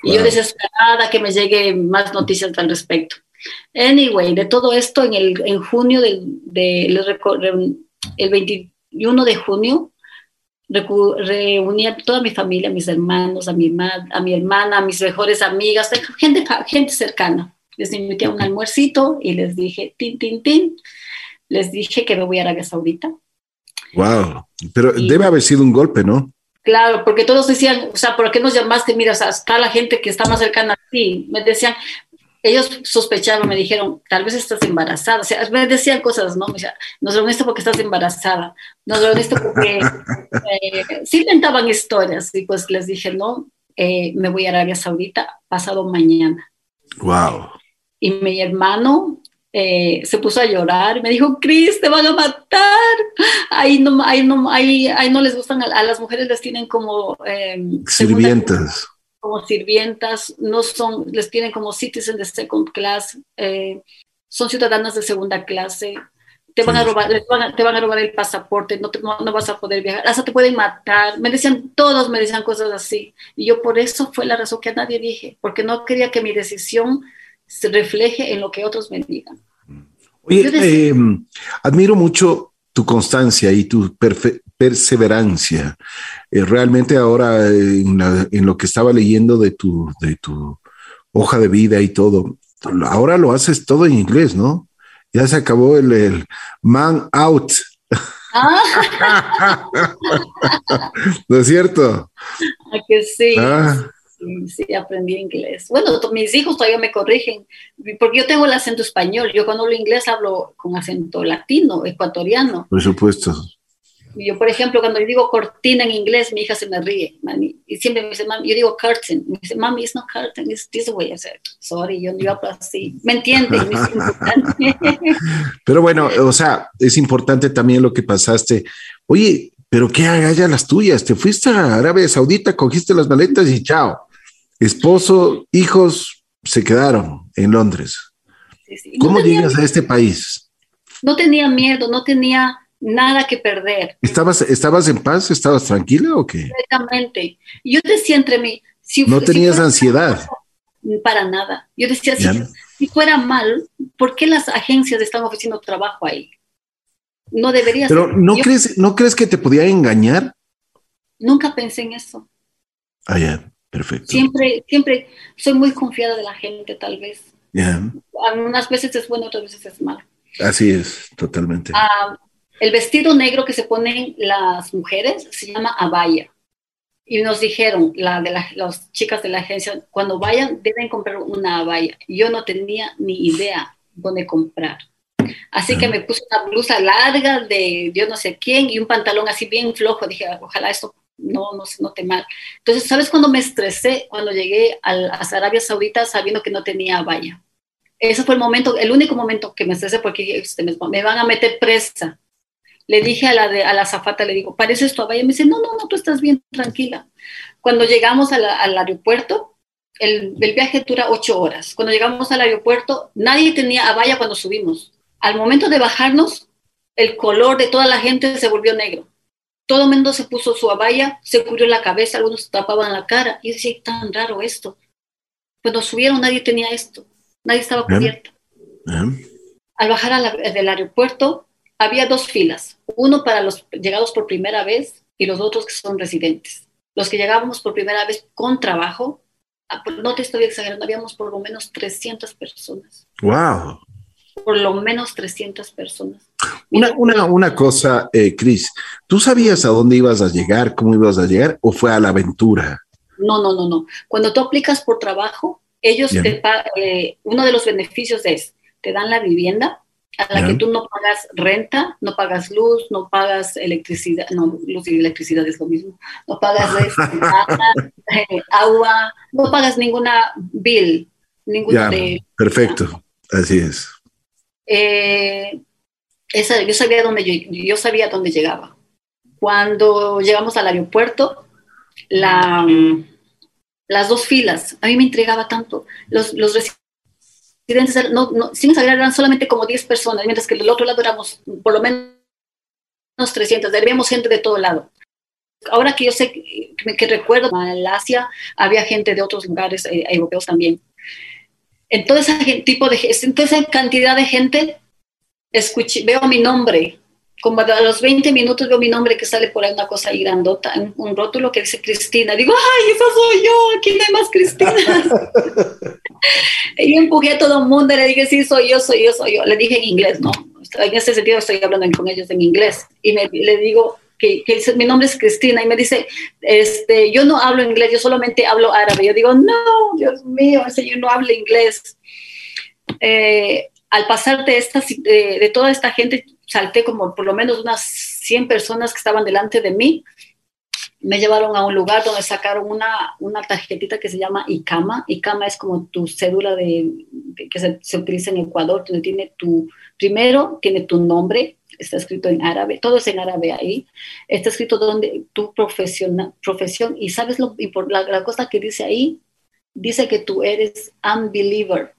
Y yo desesperada que me llegue más noticias al respecto. Anyway, de todo esto, en, el, en junio del de, re- el 21 de junio, reuní a toda mi familia, a mis hermanos, a mi, ma- a mi hermana, a mis mejores amigas, gente, gente cercana. Les invité a un almuercito y les dije, tin, tin, tin, les dije que me voy a Arabia Saudita. Wow. Pero Y- debe haber sido un golpe, ¿no? Claro, porque todos decían, o sea, ¿por qué nos llamaste? Mira, o sea, está la gente que está más cercana a ti. Me decían, ellos sospechaban, me dijeron, tal vez estás embarazada. O sea, me decían cosas, ¿no? Me decían, nos reuniste porque estás embarazada. Nos reuniste porque... eh, sí inventaban historias y pues les dije, no, eh, me voy a Arabia Saudita pasado mañana. Wow. Y mi hermano eh, se puso a llorar me dijo, Cris, te van a matar. Ahí no, ahí no, ahí, ahí no les gustan, a, a las mujeres les tienen como... Sirvientas. Como sirvientas, no son, les tienen como citizen de second class, eh, son ciudadanas de segunda clase, te van, a robar, les van a- te van a robar el pasaporte, no, te- no, no vas a poder viajar, hasta te pueden matar. Me decían, todos me decían cosas así. Y yo por eso fue la razón que a nadie dije, porque no quería que mi decisión se refleje en lo que otros me digan. Oye, decía- eh, admiro mucho tu constancia y tu perseverancia. Eh, realmente ahora eh, en, la- en lo que estaba leyendo de tu, de tu hoja de vida y todo, ahora lo haces todo en inglés, ¿no? Ya se acabó el, el man out, Ah, ¿no es cierto? ¿a que sí. Ah, Sí, aprendí inglés. Bueno, mis hijos todavía me corrigen, porque yo tengo el acento español. Yo cuando hablo inglés hablo con acento latino, ecuatoriano. por supuesto. Yo, por ejemplo, cuando yo digo cortina en inglés, mi hija se me ríe. mami, y siempre me dice, mami, yo digo curtain. Me dice, mami, it's not curtain, it's this way. I said, sorry, yo, yo hablo así. ¿Me entienden? Es importante. <laughs> Pero bueno, o sea, es importante también lo que pasaste. Oye, pero qué hagas las tuyas. Te fuiste a Arabia Saudita, cogiste las maletas y chao. Esposo, hijos se quedaron en Londres. Sí, sí. No ¿Cómo tenía- llegas a este país? No tenía miedo, no tenía nada que perder. ¿Estabas, ¿Estabas en paz? ¿Estabas tranquila o qué? Completamente. Yo decía entre mí, si No tenías fuera- ansiedad. Para nada. Yo decía, si, fuera mal, ¿por qué las agencias están ofreciendo trabajo ahí? No debería Pero ser. ¿no Yo crees, ¿no crees que te podía engañar? nunca pensé en eso. Ah, ya, perfecto. Siempre, siempre soy muy confiada de la gente, tal vez. Ya, Algunas veces es bueno, otras veces es malo. así es, totalmente. Ah, El vestido negro que se ponen las mujeres se llama abaya. Y nos dijeron, la de las chicas de la agencia, cuando vayan deben comprar una abaya. Yo no tenía ni idea dónde comprar. Así que me puse una blusa larga de yo no sé quién y un pantalón así bien flojo. Dije, ojalá esto no, no se note mal. Entonces, ¿sabes cuando me estresé? Cuando llegué a, Arabia Saudita sabiendo que no tenía valla. Ese fue el momento, el único momento que me estresé porque este, me van a meter presa. Le dije a la, de, a la zafata, le digo, ¿parece esto a valla? Me dice, no, no, no, tú estás bien, tranquila. Cuando llegamos al aeropuerto, el, el, viaje dura ocho horas. Cuando llegamos al aeropuerto, nadie tenía a valla cuando subimos. Al momento de bajarnos, el color de toda la gente se volvió negro todo el mundo se puso su abaya, se cubrió la cabeza, algunos tapaban la cara. Y decía, tan raro esto. Cuando subieron nadie tenía esto, nadie estaba cubierto. Al bajar del aeropuerto había dos filas, uno para los llegados por primera vez y los otros que son residentes. Los que llegábamos por primera vez con trabajo, ah, pues, no te estoy exagerando, habíamos por lo menos 300 personas. ¡Wow! Por lo menos 300 personas. Una, una, una cosa, eh, Cris, ¿tú sabías a dónde ibas a llegar, cómo ibas a llegar o fue a la aventura? No, no, no, no. Cuando tú aplicas por trabajo, ellos te eh, uno de los beneficios es, te dan la vivienda a la que tú no pagas renta, no pagas luz, no pagas electricidad, no, luz y electricidad es lo mismo, no pagas <laughs> eh, agua, no pagas ninguna bill, ninguna de... Perfecto, así es. Eh, yo sabía dónde yo, yo sabía dónde llegaba. Cuando llegamos al aeropuerto, la, las dos filas, a mí me intrigaba tanto. Los, los residentes, no, no, sin exagerar, eran solamente como 10 personas, mientras que del otro lado éramos por lo menos 300, habíamos gente de todo lado. Ahora que yo sé, que, que recuerdo, en Asia había gente de otros lugares eh, europeos también. En todo ese tipo de, en toda esa cantidad de gente, escuché, veo mi nombre, como a los 20 minutos veo mi nombre que sale por ahí una cosa ahí grandota, un, rótulo que dice Cristina. Digo, ay, esa soy yo, aquí no hay más Cristina. <laughs> y empujé a todo el mundo y le dije, sí, soy yo, soy yo, soy yo. Le dije en inglés, ¿no? En ese sentido estoy hablando con ellos en inglés. Y me, le digo, que, que, mi nombre es Cristina y me dice, este, yo no hablo inglés, yo solamente hablo árabe. Yo digo, no, Dios mío, ese yo no hablo inglés. Eh, al pasar de, esta, de, toda esta gente, salté como por lo menos unas 100 personas que estaban delante de mí. Me llevaron a un lugar donde sacaron una, una tarjetita que se llama ICAMA. ICAMA es como tu cédula de, que se, se, utiliza en Ecuador, donde tiene tu, primero tiene tu nombre, está escrito en árabe, todo es en árabe ahí, está escrito donde tu profesión, profesión y sabes lo, la, la cosa que dice ahí, dice que tú eres unbeliever,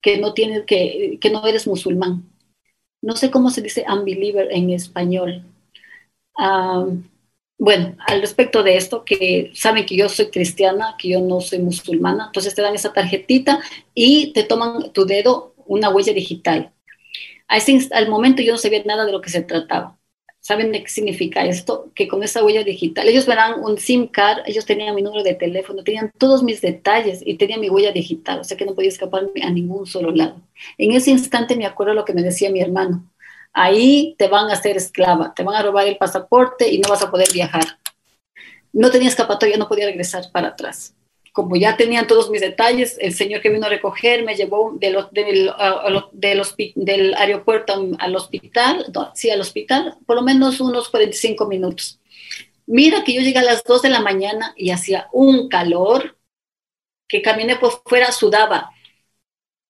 que no, tienes, que, que no eres musulmán. No sé cómo se dice unbeliever en español. bueno, al respecto de esto, que saben que yo soy cristiana, que yo no soy musulmana, entonces te dan esa tarjetita y te toman tu dedo, una huella digital. al momento yo no sabía nada de lo que se trataba. ¿Saben qué significa esto? Que con esa huella digital, ellos dan un SIM card, ellos tenían mi número de teléfono, tenían todos mis detalles y tenían mi huella digital, o sea que no podía escaparme a ningún solo lado. En ese instante me acuerdo lo que me decía mi hermano, ahí te van a hacer esclava, te van a robar el pasaporte y no vas a poder viajar. No tenía escapatoria, no podía regresar para atrás como ya tenían todos mis detalles, el señor que vino a recoger me llevó del, aeropuerto al hospital, sí, al hospital, por lo menos unos 45 minutos. Mira que yo llegué a las 2 de la mañana y hacía un calor que caminé por fuera, sudaba.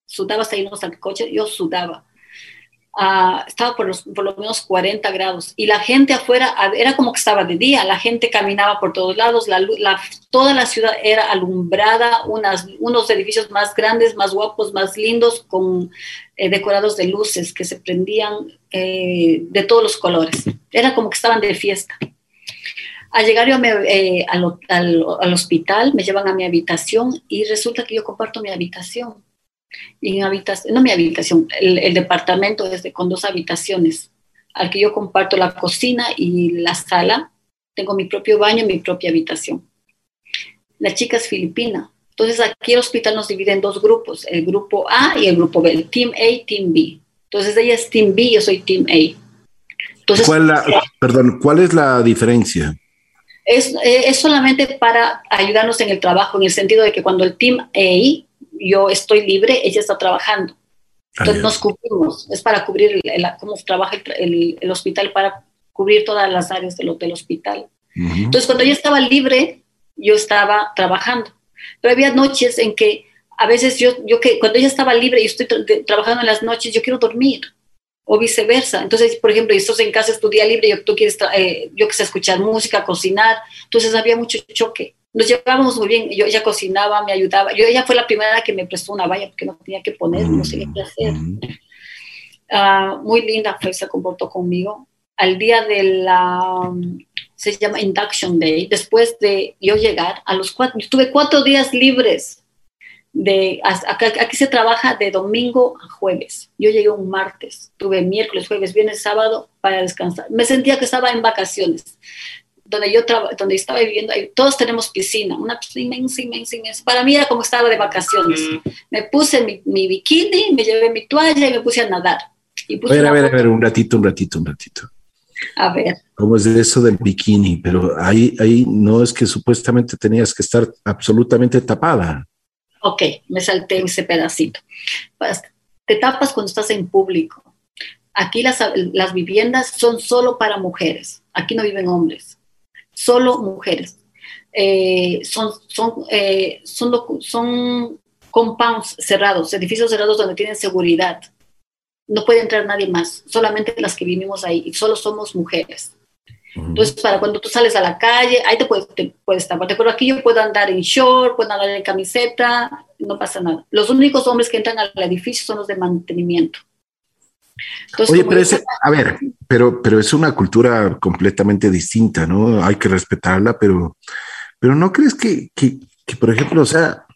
Sudaba hasta irnos al coche, yo sudaba. Ah, estaba por, los, por lo menos 40 grados y la gente afuera era como que estaba de día, la gente caminaba por todos lados, la, la, toda la ciudad era alumbrada, unas, unos edificios más grandes, más guapos, más lindos, con eh, decorados de luces que se prendían eh, de todos los colores. Era como que estaban de fiesta. Al llegar yo eh, al, al, al hospital, me llevan a mi habitación y resulta que yo comparto mi habitación en habitación, no mi habitación, el, departamento es con dos habitaciones, al que yo comparto la cocina y la sala. Tengo mi propio baño y mi propia habitación. La chica es filipina. Entonces aquí el hospital nos divide en dos grupos, el grupo A y el grupo B, el Team A, Team B. Entonces ella es Team B, yo soy Team A. Entonces, ¿Cuál la, perdón, ¿cuál es la diferencia? Es, eh, es, solamente para ayudarnos en el trabajo, en el sentido de que cuando el team EI, yo estoy libre, ella está trabajando. Entonces nos cubrimos, es para cubrir cómo trabaja el, el, hospital, para cubrir todas las áreas del, del hospital. Entonces cuando ella estaba libre, yo estaba trabajando. Pero había noches en que a veces yo, yo que cuando ella estaba libre y estoy trabajando en las noches, yo quiero dormir o viceversa. Entonces, por ejemplo, y estás en casa, es tu día libre, y tú quieres, eh, yo que sé, escuchar música, cocinar, entonces había mucho choque. Nos llevábamos muy bien, yo, ella cocinaba, me ayudaba. Yo, ella fue la primera que me prestó una valla porque no tenía que poner, no sé qué hacer. Ah, muy linda fue, se comportó conmigo. Al día de la, se llama Induction Day, después de yo llegar, a los cuatro, tuve cuatro días libres de, aquí se trabaja de domingo a jueves. Yo llegué un martes, tuve miércoles, jueves, viernes, sábado para descansar. Me sentía que estaba en vacaciones. Donde yo donde estaba viviendo, todos tenemos piscina, una piscina inmensa, inmensa, inmensa. Para mí era como estaba de vacaciones. Mm. Me puse mi, mi, bikini, me llevé mi toalla y me puse a nadar. Y a ver, a ver, a ver, un ratito, un ratito, un ratito. A ver. ¿Cómo es eso del bikini? Pero ahí, ahí no es que supuestamente tenías que estar absolutamente tapada. Ok, me salté ese pedacito. Te tapas cuando estás en público. Aquí las, las viviendas son solo para mujeres. Aquí no viven hombres. Solo mujeres. Eh, son, son, eh, son, son compounds cerrados, edificios cerrados donde tienen seguridad. No puede entrar nadie más, solamente las que vivimos ahí, y solo somos mujeres. Entonces, para cuando tú sales a la calle, ahí te puedes, te puedes tapar. Pero aquí yo puedo andar en short, puedo andar en camiseta, no pasa nada. Los únicos hombres que entran al edificio son los de mantenimiento. Oye, pero a ver, pero, pero es una cultura completamente distinta, ¿no? Hay que respetarla, pero, pero ¿no crees que, que, que por ejemplo, o sea,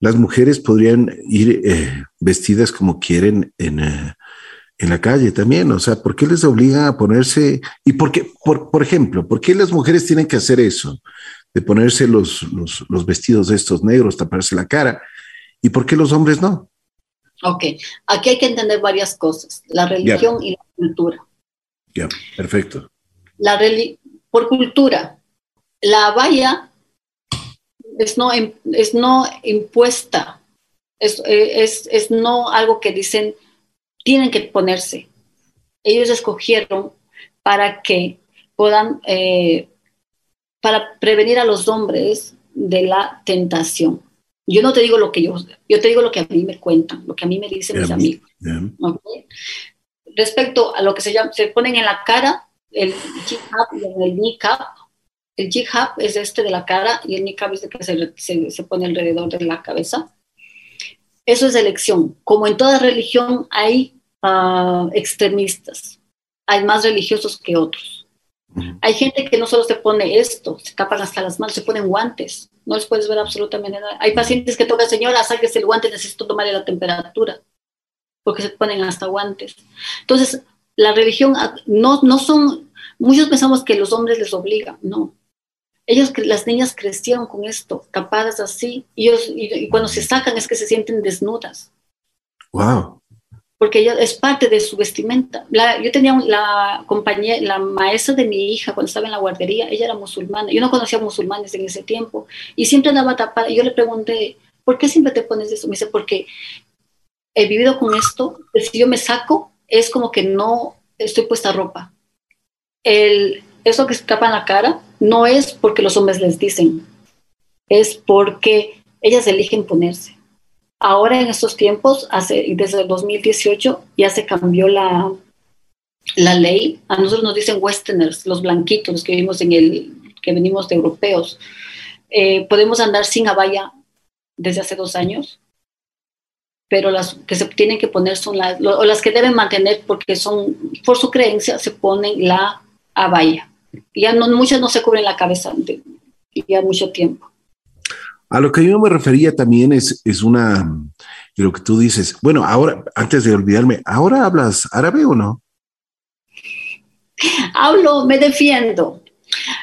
las mujeres podrían ir eh, vestidas como quieren en, eh, en la calle también. O sea, ¿por qué les obligan a ponerse? Y por qué, por, por ejemplo, ¿por qué las mujeres tienen que hacer eso? De ponerse los, los, los vestidos estos negros, taparse la cara. ¿Y por qué los hombres no? Ok, aquí hay que entender varias cosas, la religión y la cultura. Ya, perfecto. La por cultura, la valla es no, es no impuesta, es, es, es no algo que dicen, tienen que ponerse. Ellos escogieron para que puedan, eh, para prevenir a los hombres de la tentación. Yo no te digo lo que yo, yo te digo lo que a mí me cuentan, lo que a mí me dicen mis amigos. Respecto a lo que se llama, se ponen en la cara el jihad y el niqab. El es este de la cara y el niqab es el que se, se pone alrededor de la cabeza. Eso es elección. Como en toda religión hay uh, extremistas, hay más religiosos que otros. Hay gente que no solo se pone esto, se tapan hasta las manos, se ponen guantes, no les puedes ver absolutamente nada. Hay pacientes que tocan, señora, sáquese el guante, necesito tomarle la temperatura, porque se ponen hasta guantes. Entonces, la religión ah, no, no son, muchos pensamos que los hombres les obligan, no. Ellos, las niñas crecieron con esto, tapadas así, y, ellos, y, cuando se sacan es que se sienten desnudas. Wow. Porque ella es parte de su vestimenta. yo tenía la compañía, la maestra de mi hija cuando estaba en la guardería, ella era musulmana. Yo no conocía musulmanes en ese tiempo y siempre andaba tapada. Yo le pregunté, ¿por qué siempre te pones eso? Me dice, porque he vivido con esto. Si yo me saco, es como que no estoy puesta ropa. El, eso que se tapa en la cara no es porque los hombres les dicen, es porque ellas eligen ponerse. Ahora en estos tiempos, hace, desde el 2018, ya se cambió la, la ley. A nosotros nos dicen westerners, los blanquitos, los que vivimos en el, que venimos de europeos. Eh, podemos andar sin abaya desde hace dos años, pero las que se tienen que poner son las, o las que deben mantener porque son, por su creencia, se ponen la abaya ya no, muchas no se cubren la cabeza de, ya mucho tiempo. A lo que yo me refería también es, es una, de lo que tú dices, bueno, ahora, antes de olvidarme, ¿ahora hablas árabe o no? Hablo, me defiendo.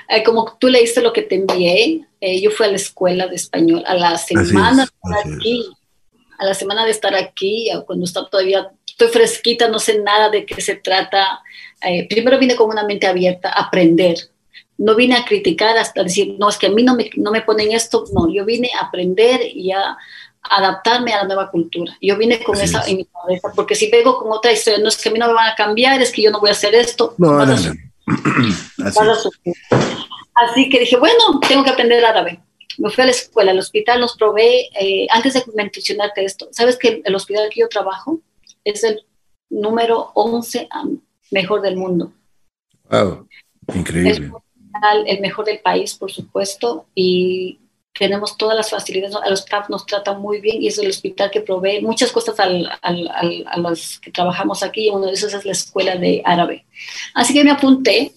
Eh, como tú leíste lo que te envié, eh, yo fui a la escuela de español a la semana aquí. a la semana de estar aquí, cuando está todavía, estoy fresquita, no sé nada de qué se trata. Eh, primero vine con una mente abierta a aprender. No vine a criticar hasta decir, no, es que a mí no me, no me ponen esto. No, yo vine a aprender y a adaptarme a la nueva cultura. Yo vine con esa en mi cabeza, porque si vengo con otra historia, no es que a mí no me van a cambiar, es que yo no voy a hacer esto. No, no, no. <clears throat> Así. Así que dije, bueno, tengo que aprender árabe me fui a la escuela, el hospital nos provee, eh, antes de mencionarte esto, ¿sabes que el hospital que yo trabajo es el número 11 mejor del mundo? Wow, increíble. El mejor del país, por supuesto, y tenemos todas las facilidades, los staff nos tratan muy bien y es el hospital que provee muchas cosas al, al, a los que trabajamos aquí y uno de esos es la escuela de árabe. Así que me apunté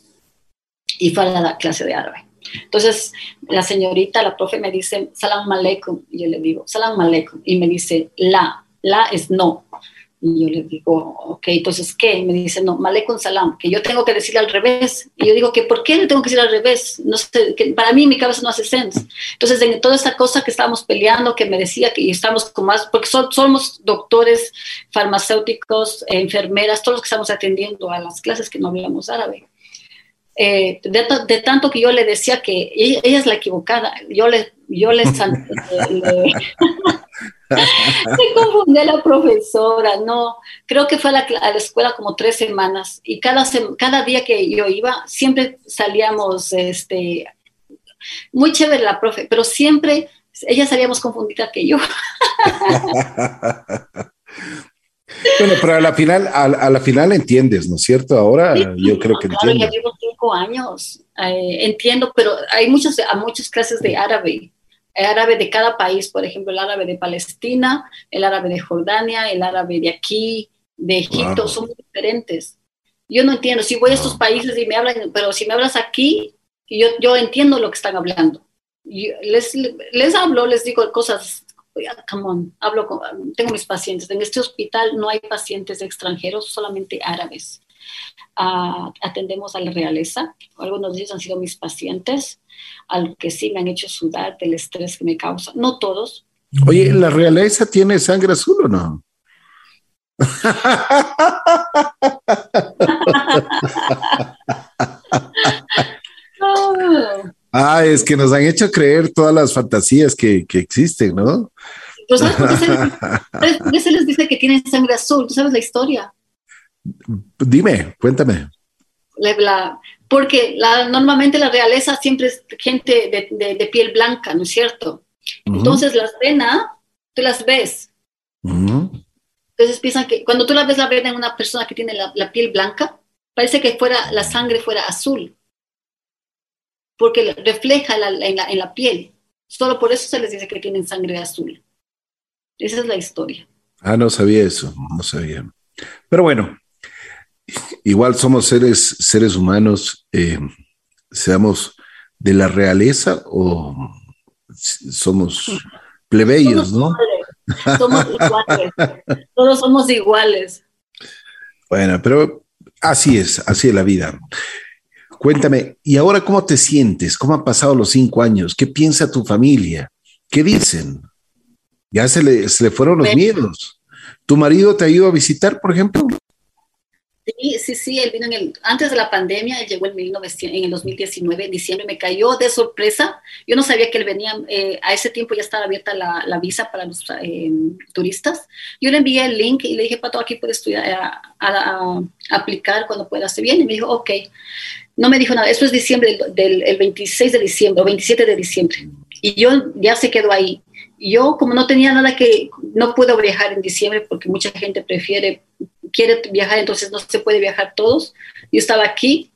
y fui a la clase de árabe. Entonces, la señorita, la profe me dice, salam aleikum, y yo le digo, salam aleikum, y me dice, la, la es no. Y yo le digo, ok, entonces, ¿qué? Y me dice, no, maleikum salam, que yo tengo que decirle al revés. Y yo digo, que ¿por qué le tengo que decir al revés? No sé, que para mí mi cabeza no hace sense. Entonces, en toda esta cosa que estábamos peleando, que me decía que estamos con más, porque somos doctores, farmacéuticos, enfermeras, todos los que estamos atendiendo a las clases que no hablamos árabe. Eh, de, tanto que yo le decía que ella, es la equivocada, yo le, yo le, <laughs> se confundió la profesora, no, creo que fue a la, escuela como tres semanas y cada, cada día que yo iba siempre salíamos, este, muy chévere la profe, pero siempre ella salía más confundida que yo. <laughs> Bueno, pero a la final, a, la final entiendes, ¿no es cierto? Ahora yo creo que claro, Ya llevo cinco años, eh, entiendo, pero hay muchas, muchas clases de árabe, árabe de cada país, por ejemplo, el árabe de Palestina, el árabe de Jordania, el árabe de aquí, de Egipto, son muy diferentes. Yo no entiendo, si voy a estos países y me hablan, pero si me hablas aquí, yo, yo entiendo lo que están hablando. les, les hablo, les digo cosas come on, hablo tengo mis pacientes. En este hospital no hay pacientes extranjeros, solamente árabes. Atendemos a la realeza. Algunos de ellos han sido mis pacientes, al que sí me han hecho sudar del estrés que me causa. No todos. Oye, ¿la realeza tiene sangre azul o no? <laughs> Ah, es que nos han hecho creer todas las fantasías que, que existen, ¿no? Pues, ¿sabes por qué se, les, dice que tienen sangre azul? ¿Tú sabes la historia? Dime, cuéntame. porque la, normalmente la realeza siempre es gente de, piel blanca, ¿no es cierto? Entonces las venas, tú las ves. Entonces piensan que cuando tú la ves la vena en una persona que tiene la, la piel blanca, parece que fuera la sangre fuera azul porque refleja en, la, piel. Solo por eso se les dice que tienen sangre azul. Esa es la historia. Ah, no sabía eso, no sabía. Pero bueno, igual somos seres, seres humanos, eh, seamos de la realeza o somos plebeyos, ¿no? Somos iguales. <laughs> Todos somos iguales. Bueno, pero así es, así es la vida. Cuéntame, ¿y ahora cómo te sientes? ¿Cómo han pasado los cinco años? ¿Qué piensa tu familia? ¿Qué dicen? Ya se le, se le fueron los miedos. ¿Tu marido te ha ido a visitar, por ejemplo? Sí, sí, sí, él vino en el, antes de la pandemia, él llegó en, 1900, en el 2019, en diciembre, me cayó de sorpresa. Yo no sabía que él venía, eh, a ese tiempo ya estaba abierta la, la visa para los eh, turistas. Yo le envié el link y le dije, Pato, aquí puedes estudiar, eh, a, a, aplicar cuando puedas. Se viene y me dijo, ok. No me dijo nada, eso es diciembre del, el 26 de diciembre o 27 de diciembre. Y yo ya se quedó ahí. Yo como no tenía nada que, no puedo viajar en diciembre porque mucha gente prefiere, quiere viajar, entonces no se puede viajar todos. Yo estaba aquí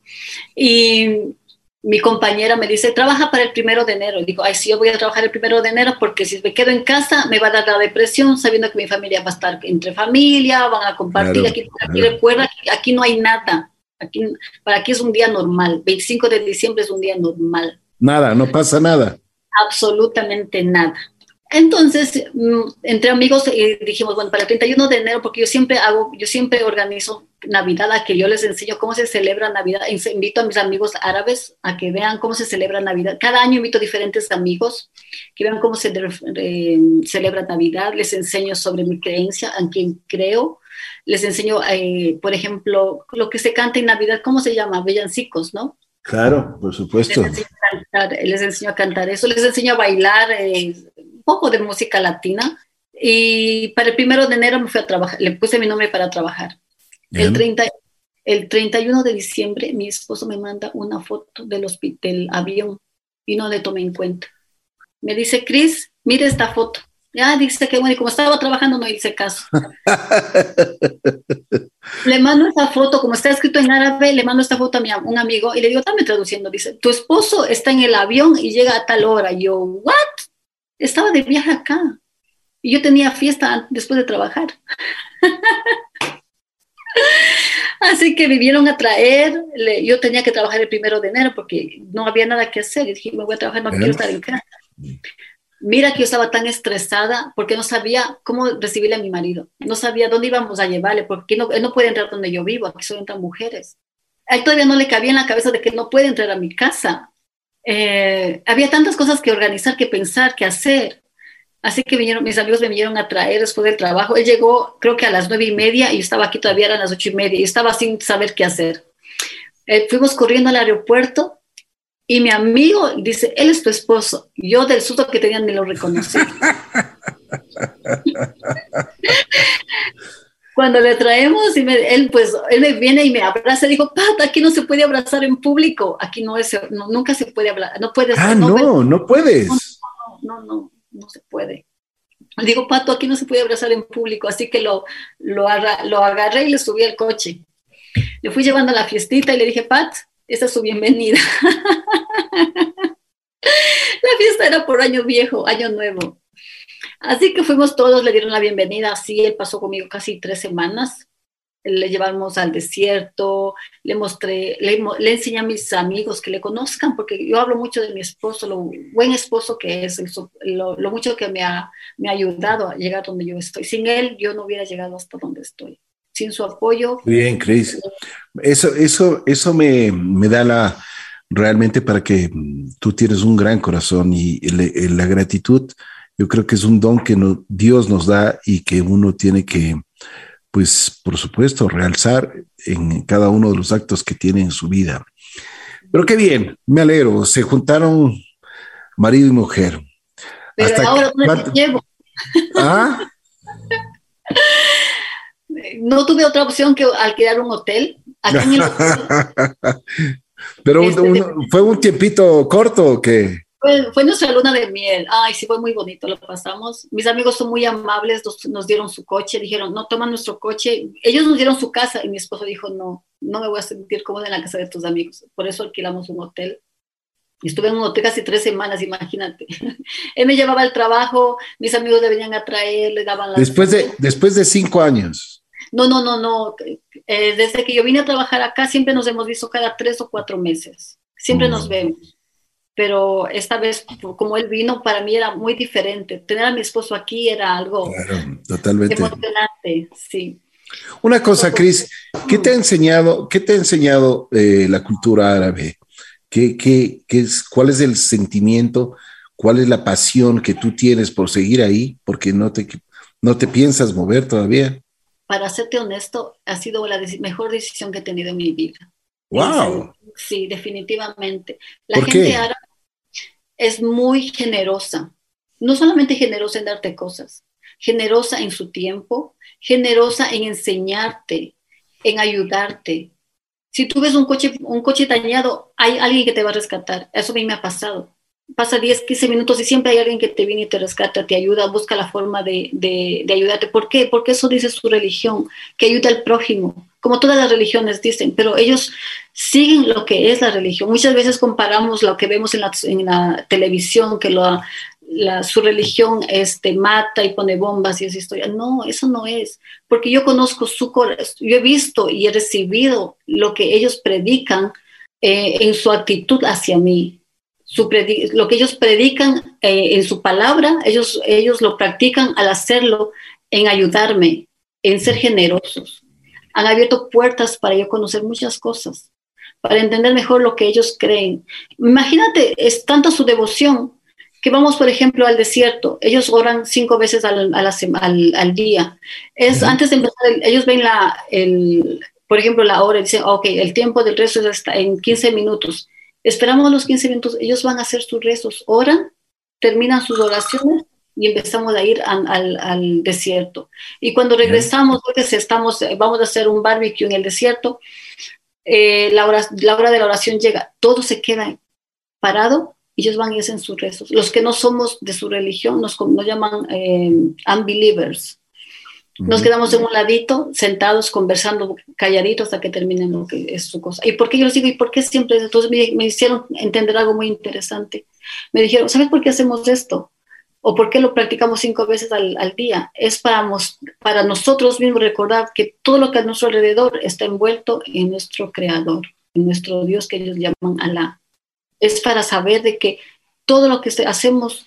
y mi compañera me dice, trabaja para el primero de enero. Y digo, ay, sí, yo voy a trabajar el primero de enero porque si me quedo en casa me va a dar la depresión sabiendo que mi familia va a estar entre familia, van a compartir. aquí, recuerda, aquí no hay nada. Aquí, para aquí es un día normal. 25 de diciembre es un día normal. Nada, no pasa nada. Absolutamente nada. Entonces, mm, entre amigos y dijimos, bueno, para el 31 de enero, porque yo siempre hago, yo siempre organizo Navidad, a que yo les enseño cómo se celebra Navidad. Invito a mis amigos árabes a que vean cómo se celebra Navidad. Cada año invito a diferentes amigos que vean cómo se eh, celebra Navidad. Les enseño sobre mi creencia, en quien creo. Les enseño, eh, por ejemplo, lo que se canta en Navidad, ¿cómo se llama? Bellancicos, ¿no? Claro, por supuesto. Les enseño a cantar, eso, les enseño a bailar eh, poco de música latina. Y para el primero de enero me fui a trabajar, le puse mi nombre para trabajar. El, 30, el 31 de diciembre mi esposo me manda una foto del, hospital, avión y no le tomé en cuenta. Me dice, Cris, mire esta foto. Ya dice que bueno, y como estaba trabajando no hice caso. <laughs> le mando esta foto, como está escrito en árabe, le mando esta foto a mi, un amigo y le digo, dame traduciendo, dice, tu esposo está en el avión y llega a tal hora. Y yo, ¿what? Estaba de viaje acá. Y yo tenía fiesta después de trabajar. <laughs> Así que vivieron a traer, yo tenía que trabajar el primero de enero porque no había nada que hacer. Y dije, me voy a trabajar, no quiero estar en casa. Mira que yo estaba tan estresada porque no sabía cómo recibirle a mi marido. No sabía dónde íbamos a llevarle, porque no, él no puede entrar donde yo vivo, aquí solo entran mujeres. A él todavía no le cabía en la cabeza de que no puede entrar a mi casa. Eh, había tantas cosas que organizar, que pensar, que hacer. Así que vinieron, mis amigos me vinieron a traer después del trabajo. Él llegó, creo que a las nueve y media, y estaba aquí todavía, eran las ocho y media, y estaba sin saber qué hacer. Eh, fuimos corriendo al aeropuerto, y mi amigo dice, él es tu esposo. Yo del susto que tenía ni lo reconocí. <laughs> <laughs> Cuando le traemos, y él pues, él me viene y me abraza, dijo, Pata, aquí no se puede abrazar en público, aquí no es, nunca se puede hablar, no puedes. Ah, no, no, puedes. no, no no se puede. Le digo, Pato, aquí no se puede abrazar en público, así que lo, lo, agarré y le subí al coche. Le fui llevando a la fiestita y le dije, Pat, esa es su bienvenida. <laughs> la fiesta era por año viejo, año nuevo. Así que fuimos todos, le dieron la bienvenida, así él pasó conmigo casi tres semanas le llevamos al desierto, le mostré, le, enseñé a mis amigos que le conozcan, porque yo hablo mucho de mi esposo, lo buen esposo que es, lo, mucho que me ha, me ha ayudado a llegar donde yo estoy. Sin él yo no hubiera llegado hasta donde estoy. Sin su apoyo. Bien, Cris. Eso, eso, eso me, me da la, realmente para que tú tienes un gran corazón y la gratitud, yo creo que es un don que no, Dios nos da y que uno tiene que pues por supuesto, realzar en cada uno de los actos que tiene en su vida. Pero qué bien, me alegro, se juntaron marido y mujer. Pero ahora no llevo. ¿Ah? <laughs> no tuve otra opción que alquilar un hotel. <laughs> Pero este, fue un tiempito corto que fue, nuestra luna de miel. Ay, sí, fue muy bonito, lo pasamos. Mis amigos son muy amables, nos, dieron su coche, dijeron, no, toma nuestro coche. Ellos nos dieron su casa y mi esposo dijo, no, no me voy a sentir cómoda en la casa de tus amigos. Por eso alquilamos un hotel. Estuve en un hotel casi tres semanas, imagínate. <laughs> Él me llevaba al trabajo, mis amigos le venían a traer, le daban las... Después de, después de cinco años. No, no, no, no. Eh, desde que yo vine a trabajar acá, siempre nos hemos visto cada tres o cuatro meses. Siempre nos mm. vemos pero esta vez, como él vino, para mí era muy diferente. Tener a mi esposo aquí era algo totalmente emocionante, sí. Una cosa, Cris, ¿qué te ha enseñado, qué te ha enseñado eh, la cultura árabe? ¿Qué, qué, qué es, ¿Cuál es el sentimiento? ¿Cuál es la pasión que tú tienes por seguir ahí? Porque no te, no te piensas mover todavía. Para serte honesto, ha sido la mejor decisión que he tenido en mi vida. ¡Wow! Sí, definitivamente. La gente árabe es muy generosa. No solamente generosa en darte cosas, generosa en su tiempo, generosa en enseñarte, en ayudarte. Si tú ves un coche, un coche dañado, hay alguien que te va a rescatar. Eso a mí me ha pasado. Pasa 10, 15 minutos y siempre hay alguien que te viene y te rescata, te ayuda, busca la forma de, de, de ayudarte. ¿Por qué? Porque eso dice su religión, que ayuda al prójimo como todas las religiones dicen, pero ellos siguen lo que es la religión. Muchas veces comparamos lo que vemos en la, televisión, que la, su religión este, mata y pone bombas y esa historia. No, eso no es, porque yo conozco su corazón, yo he visto y he recibido lo que ellos predican eh, en su actitud hacia mí. lo que ellos predican eh, en su palabra, ellos, ellos lo practican al hacerlo, en ayudarme, en ser generosos. Han abierto puertas para yo conocer muchas cosas, para entender mejor lo que ellos creen. Imagínate, es tanta su devoción que vamos, por ejemplo, al desierto. Ellos oran cinco veces al, al, día. Es antes de empezar, ellos ven la, el, por ejemplo, la hora y dicen, ok, el tiempo del rezo es en 15 minutos Esperamos los 15 minutos, ellos van a hacer sus rezos, oran, terminan sus oraciones y empezamos a ir al, desierto. Y cuando regresamos, estamos, vamos a hacer un barbecue en el desierto, eh, la, hora, la hora de la oración llega, todo se queda parado y ellos van y hacen sus rezos. Los que no somos de su religión nos, nos llaman eh, unbelievers. Nos quedamos en un ladito, sentados, conversando, calladitos hasta que terminen lo que es su cosa. ¿Y por qué yo les digo? ¿Y por qué siempre? Entonces me, hicieron entender algo muy interesante. Me dijeron, ¿sabes por qué hacemos esto? ¿O por qué lo practicamos cinco veces al, día? Es para, para nosotros mismos recordar que todo lo que a nuestro alrededor está envuelto en nuestro Creador, en nuestro Dios que ellos llaman Alá. Es para saber de que todo lo que hacemos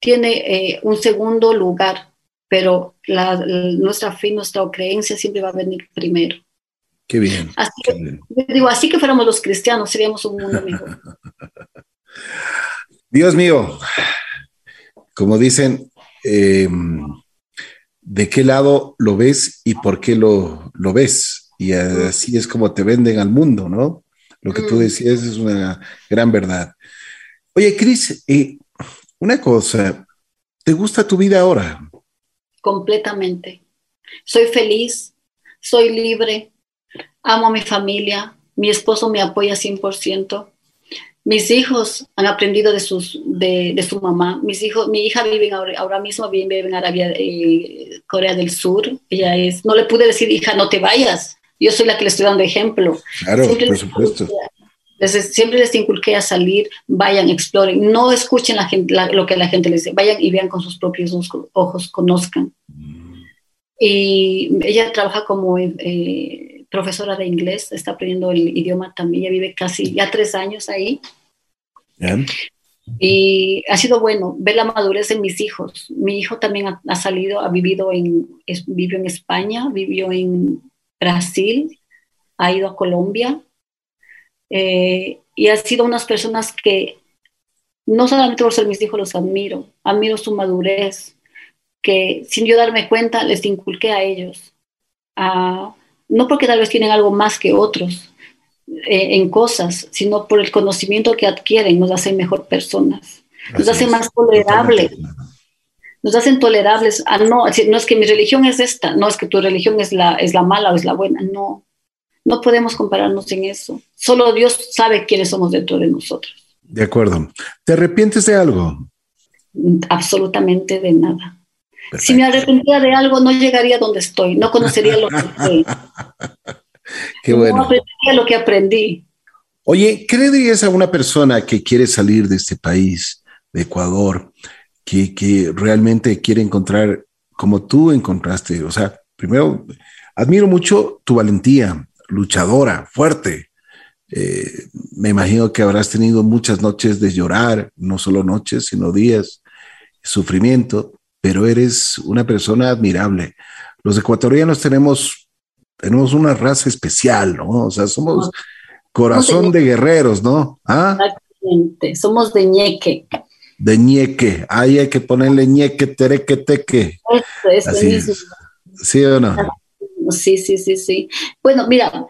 tiene eh, un segundo lugar pero nuestra fe, nuestra creencia siempre va a venir primero. Qué bien. Así, que, Digo, así que fuéramos los cristianos, seríamos un mundo mejor. <laughs> Dios mío, como dicen, em, ¿de qué lado lo ves y por qué lo, lo ves? Y así es como te venden al mundo, ¿no? Lo que tú mm. decías es una gran verdad. Oye, Cris, eh, una cosa, ¿te gusta tu vida ahora? completamente. Soy feliz, soy libre, amo a mi familia, mi esposo me apoya 100%. Mis hijos han aprendido de, sus, de, su mamá. Mis hijos, mi hija vive ahora, mismo vive en Arabia, eh, Corea del Sur. Ella es, no le pude decir, hija, no te vayas. Yo soy la que le estoy dando ejemplo. Claro, por supuesto. siempre les inculqué a salir, vayan, exploren, no escuchen lo que la gente les dice, vayan y vean con sus propios ojos, conozcan. Y ella trabaja como eh, profesora de inglés, está aprendiendo el idioma también, ella vive casi ya tres años ahí. Y ha sido bueno ver la madurez de mis hijos. Mi hijo también ha, salido, ha vivido en, vivió en España, vivió en Brasil, ha ido a Colombia. Eh, y ha sido unas personas que no solamente por ser mis hijos los admiro, admiro su madurez, que sin yo darme cuenta les inculqué a ellos. no porque tal vez tienen algo más que otros eh, en cosas, sino por el conocimiento que adquieren, nos hacen mejor personas, nos hacen más tolerables, nos hacen tolerables a no, no es que mi religión es esta, no es que tu religión es la, es la mala o es la buena, no, no podemos compararnos en eso. Solo Dios sabe quiénes somos dentro de nosotros. De acuerdo. ¿Te arrepientes de algo? Absolutamente de nada. Si me arrepentía de algo, no llegaría donde estoy, no conocería lo que estoy. <laughs> Qué bueno. No lo que aprendí. Oye, ¿qué le dirías a una persona que quiere salir de este país, de Ecuador, que, que realmente quiere encontrar como tú encontraste? O sea, primero, admiro mucho tu valentía, luchadora, fuerte. Eh, me imagino que habrás tenido muchas noches de llorar, no solo noches, sino días, sufrimiento, pero eres una persona admirable. Los ecuatorianos tenemos, tenemos una raza especial, ¿no? O sea, somos corazón de, guerreros, ¿no? ¿Ah? Exactamente, somos de ñeque. De ñeque, ahí hay que ponerle ñeque, tereque, teque. Eso, es. ¿Sí o no? Sí, sí, sí, sí. Bueno, mira,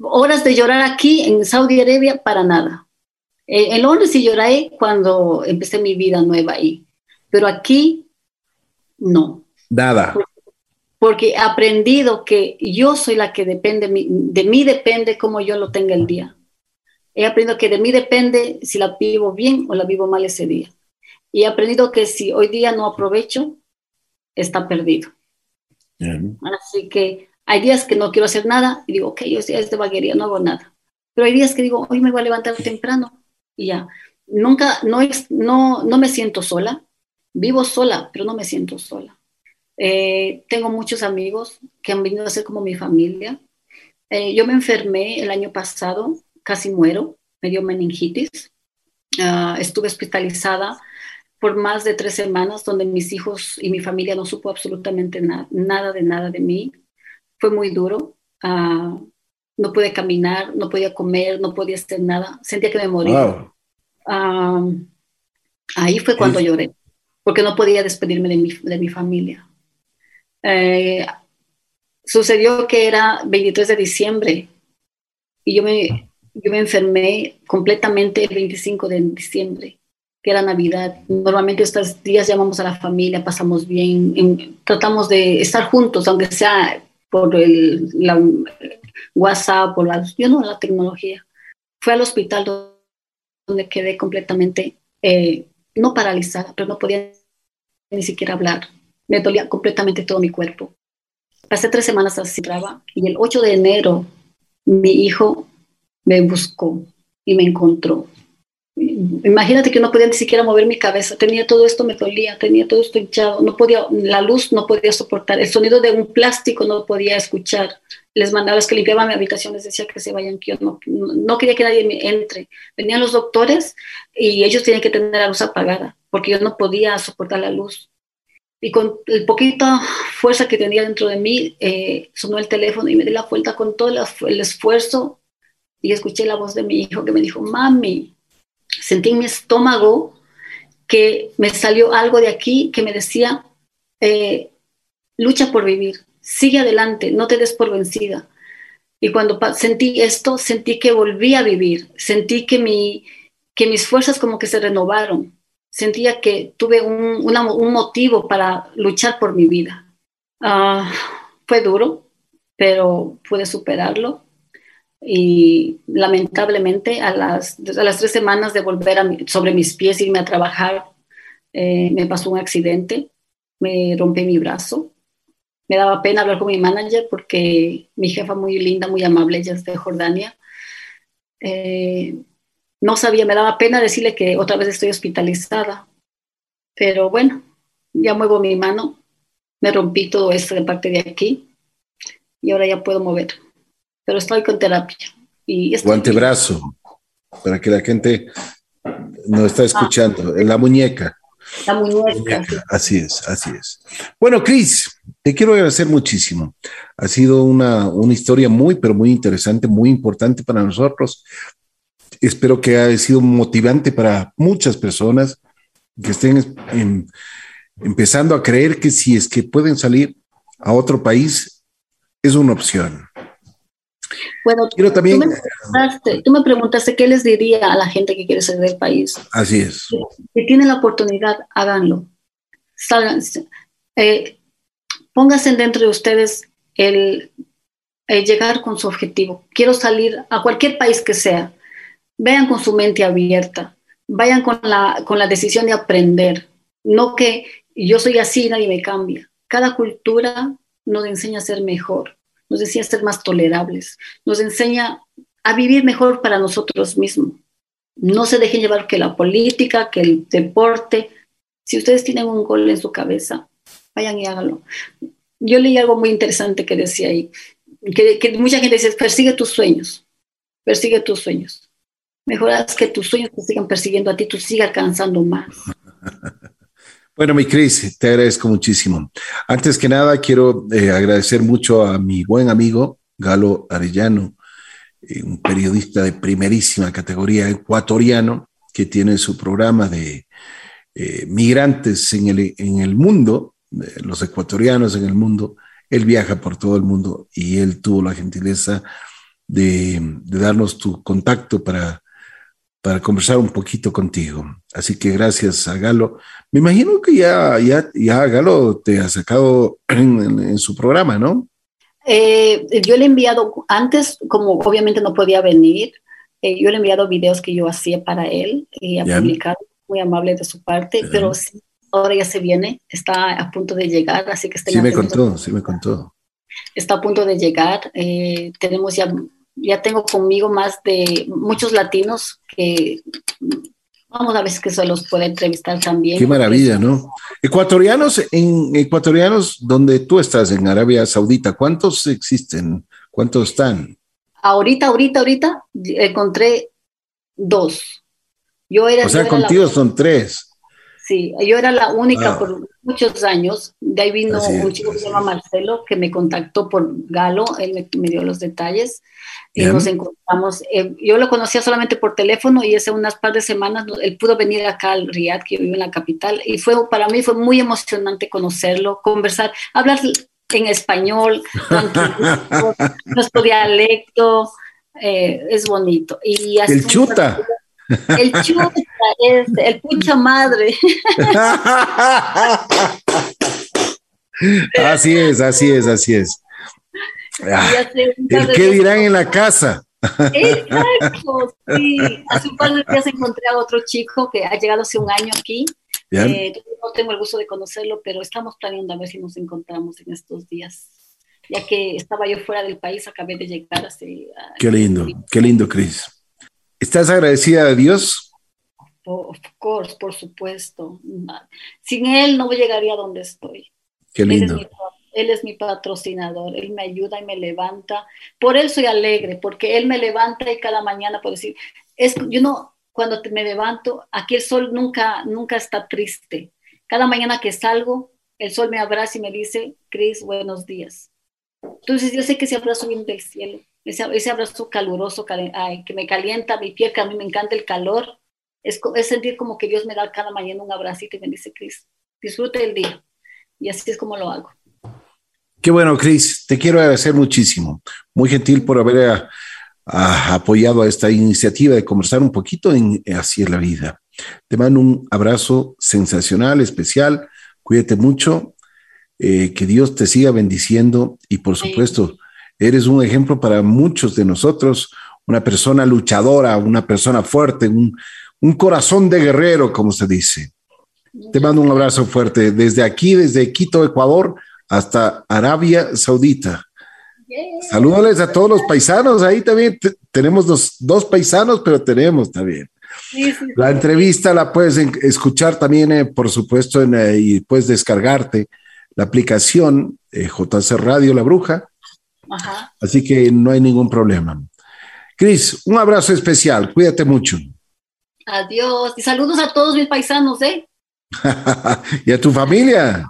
horas de llorar aquí en Saudi Arabia para nada. En Londres sí lloré cuando empecé mi vida nueva ahí, pero aquí no. Nada. Porque he aprendido que yo soy la que depende, de mí depende cómo yo lo tenga el día. He aprendido que de mí depende si la vivo bien o la vivo mal ese día. Y he aprendido que si hoy día no aprovecho, está perdido. Así que hay días que no quiero hacer nada y digo, ok, hoy día es de vaguería, no hago nada. Pero hay días que digo, hoy me voy a levantar temprano y ya. Nunca, no, no, no me siento sola, Vivo sola, pero no me siento sola. Eh, tengo muchos amigos que han venido a ser como mi familia. Eh, yo me enfermé el año pasado, casi muero, me dio meningitis. Ah, estuve hospitalizada por más de tres semanas donde mis hijos y mi familia no supo absolutamente nada de nada de mí. Fue muy duro. Ah, no pude caminar, no podía comer, no podía hacer nada. Sentía que me moría. Ah, ahí fue cuando lloré, porque no podía despedirme de mi, de mi familia. Eh, sucedió que era 23 de diciembre y yo me, yo me enfermé completamente el 25 de diciembre, que era Navidad. Normalmente estos días llamamos a la familia, pasamos bien, tratamos de estar juntos, aunque sea por el WhatsApp, por la, yo no, la tecnología. Fue al hospital donde quedé completamente, eh, no paralizada, pero no podía ni siquiera hablar. Me dolía completamente todo mi cuerpo. Pasé tres semanas así, y el 8 de enero mi hijo me buscó y me encontró. Imagínate que no podía ni siquiera mover mi cabeza, tenía todo esto, me dolía, tenía todo esto hinchado, no podía, la luz no podía soportar, el sonido de un plástico no podía escuchar. Les mandaba, los que limpiaban mi habitación, les decía que se vayan, que yo no, no quería que nadie me entre. Venían los doctores y ellos tenían que tener la luz apagada, porque yo no podía soportar la luz. Y con el poquita fuerza que tenía dentro de mí, eh, sonó el teléfono y me di la vuelta con todo el esfuerzo y escuché la voz de mi hijo que me dijo, mami, sentí en mi estómago que me salió algo de aquí que me decía, eh, lucha por vivir, sigue adelante, no te des por vencida. Y cuando sentí esto, sentí que volví a vivir, sentí que, mi, que mis fuerzas como que se renovaron, sentía que tuve un, un motivo para luchar por mi vida. Ah, fue duro, pero pude superarlo y lamentablemente a las, a las tres semanas de volver a, sobre mis pies, irme a trabajar, eh, me pasó un accidente, me rompí mi brazo. Me daba pena hablar con mi manager porque mi jefa muy linda, muy amable, ella es de Jordania. Eh, no sabía, me daba pena decirle que otra vez estoy hospitalizada. Pero bueno, ya muevo mi mano, me rompí todo esto de parte de aquí y ahora ya puedo mover pero estoy con terapia. Y o antebrazo, para que la gente no está escuchando, en la muñeca. La muñeca. Así es, así es. Bueno, Cris, te quiero agradecer muchísimo. Ha sido una, una historia muy, pero muy interesante, muy importante para nosotros. Espero que haya sido motivante para muchas personas que estén empezando a creer que si es que pueden salir a otro país, es una opción. Bueno, Quiero también, tú me, preguntaste, qué les diría a la gente que quiere salir del país. Así es. Si, tienen la oportunidad, háganlo. Eh, pónganse dentro de ustedes el, llegar con su objetivo. Quiero salir a cualquier país que sea. Vean con su mente abierta. Vayan con la, con la decisión de aprender. No que yo soy así y nadie me cambia. Cada cultura nos enseña a ser mejor nos enseña a ser más tolerables, nos enseña a vivir mejor para nosotros mismos. No se dejen llevar que la política, que el deporte. Si ustedes tienen un gol en su cabeza, vayan y háganlo. Yo leí algo muy interesante que decía ahí, que, que mucha gente dice, persigue tus sueños, persigue tus sueños. Mejor haz que tus sueños te sigan persiguiendo a ti, tú sigas alcanzando más. <laughs> Bueno, mi Cris, te agradezco muchísimo. Antes que nada, quiero eh, agradecer mucho a mi buen amigo Galo Arellano, eh, un periodista de primerísima categoría ecuatoriano que tiene su programa de eh, migrantes en el, en el mundo, los ecuatorianos en el mundo. Él viaja por todo el mundo y él tuvo la gentileza de darnos tu contacto para para conversar un poquito contigo. Así que gracias a Galo. Me imagino que ya, ya, ya Galo te ha sacado <clears throat> en, su programa, ¿no? Eh, yo le he enviado, antes, como obviamente no podía venir, eh, yo le he enviado videos que yo hacía para él y ha publicado, muy amable de su parte, pero sí, ahora ya se viene, está a punto de llegar, así que Sí me contó, sí me contó. Está a punto de llegar, eh, tenemos ya ya tengo conmigo más de muchos latinos que vamos a ver que se los puede entrevistar también. Qué maravilla, ¿no? Ecuatorianos, en ecuatorianos donde tú estás, en Arabia Saudita, ¿cuántos existen? ¿Cuántos están? Ahorita, ahorita, ahorita encontré dos. Yo era, o sea, contigo son tres. Sí, yo era la única por muchos años. De ahí vino un chico que se llama Marcelo, que me contactó por Galo, él me, dio los detalles y nos encontramos. Eh, yo lo conocía solamente por teléfono y hace unas par de semanas él pudo venir acá al Riyadh, que yo vivo en la capital, y fue para mí fue muy emocionante conocerlo, conversar, hablar en español, <laughs> nuestro dialecto, eh, es bonito. Y el chuta. El chuta es el pucha madre. <laughs> Así es, así es, así es. Ah, ¿El qué dirán en la casa? Exacto, sí. Hace un par de días encontré a otro chico que ha llegado hace un año aquí. Eh, no tengo el gusto de conocerlo, pero estamos planeando a ver si nos encontramos en estos días. Ya que estaba yo fuera del país, acabé de llegar hace... Qué lindo, qué lindo, Cris. ¿Estás agradecida a Dios? Of course, por supuesto. Sin Él no llegaría a donde estoy. Qué lindo. Él es, mi, patrocinador, Él me ayuda y me levanta. Por Él soy alegre, porque Él me levanta y cada mañana puedo decir, es, yo no, cuando me levanto, aquí el sol nunca, nunca está triste. Cada mañana que salgo, el sol me abraza y me dice, Cris, buenos días. Entonces yo sé que ese abrazo viene del cielo ese, abrazo caluroso que me calienta mi piel, que a mí me encanta el calor, es, sentir como que Dios me da cada mañana un abracito y me dice, Cris, disfrute el día. Y así es como lo hago. Qué bueno, Cris, te quiero agradecer muchísimo. Muy gentil por haber apoyado a esta iniciativa de conversar un poquito en Así es la vida. Te mando un abrazo sensacional, especial. Cuídate mucho. Eh, que Dios te siga bendiciendo y por supuesto, Eres un ejemplo para muchos de nosotros, una persona luchadora, una persona fuerte, un, corazón de guerrero, como se dice. Te mando un abrazo fuerte desde aquí, desde Quito, Ecuador, hasta Arabia Saudita. Salúdales a todos los paisanos. Ahí también tenemos dos, paisanos, pero tenemos también. La entrevista la puedes escuchar también, eh, por supuesto, en, eh, y puedes descargarte la aplicación eh, JC Radio La Bruja Así que no hay ningún problema. Cris, un abrazo especial. Cuídate mucho. Adiós. Y saludos a todos mis paisanos, ¿eh? <laughs> y a tu familia.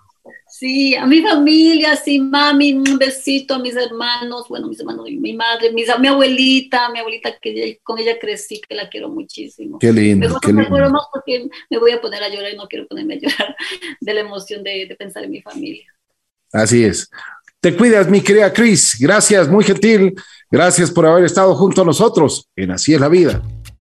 Sí, a mi familia, sí, mami, un besito a mis hermanos, bueno, mis hermanos, mi madre, mis, a mi abuelita, mi abuelita que con ella crecí, que la quiero muchísimo. Qué lindo. qué lindo. Me más porque me voy a poner a llorar y no quiero ponerme a llorar <laughs> de la emoción de, de pensar en mi familia. Así es. Te cuidas, mi querida Cris. Gracias, muy gentil. Gracias por haber estado junto a nosotros en Así es la vida.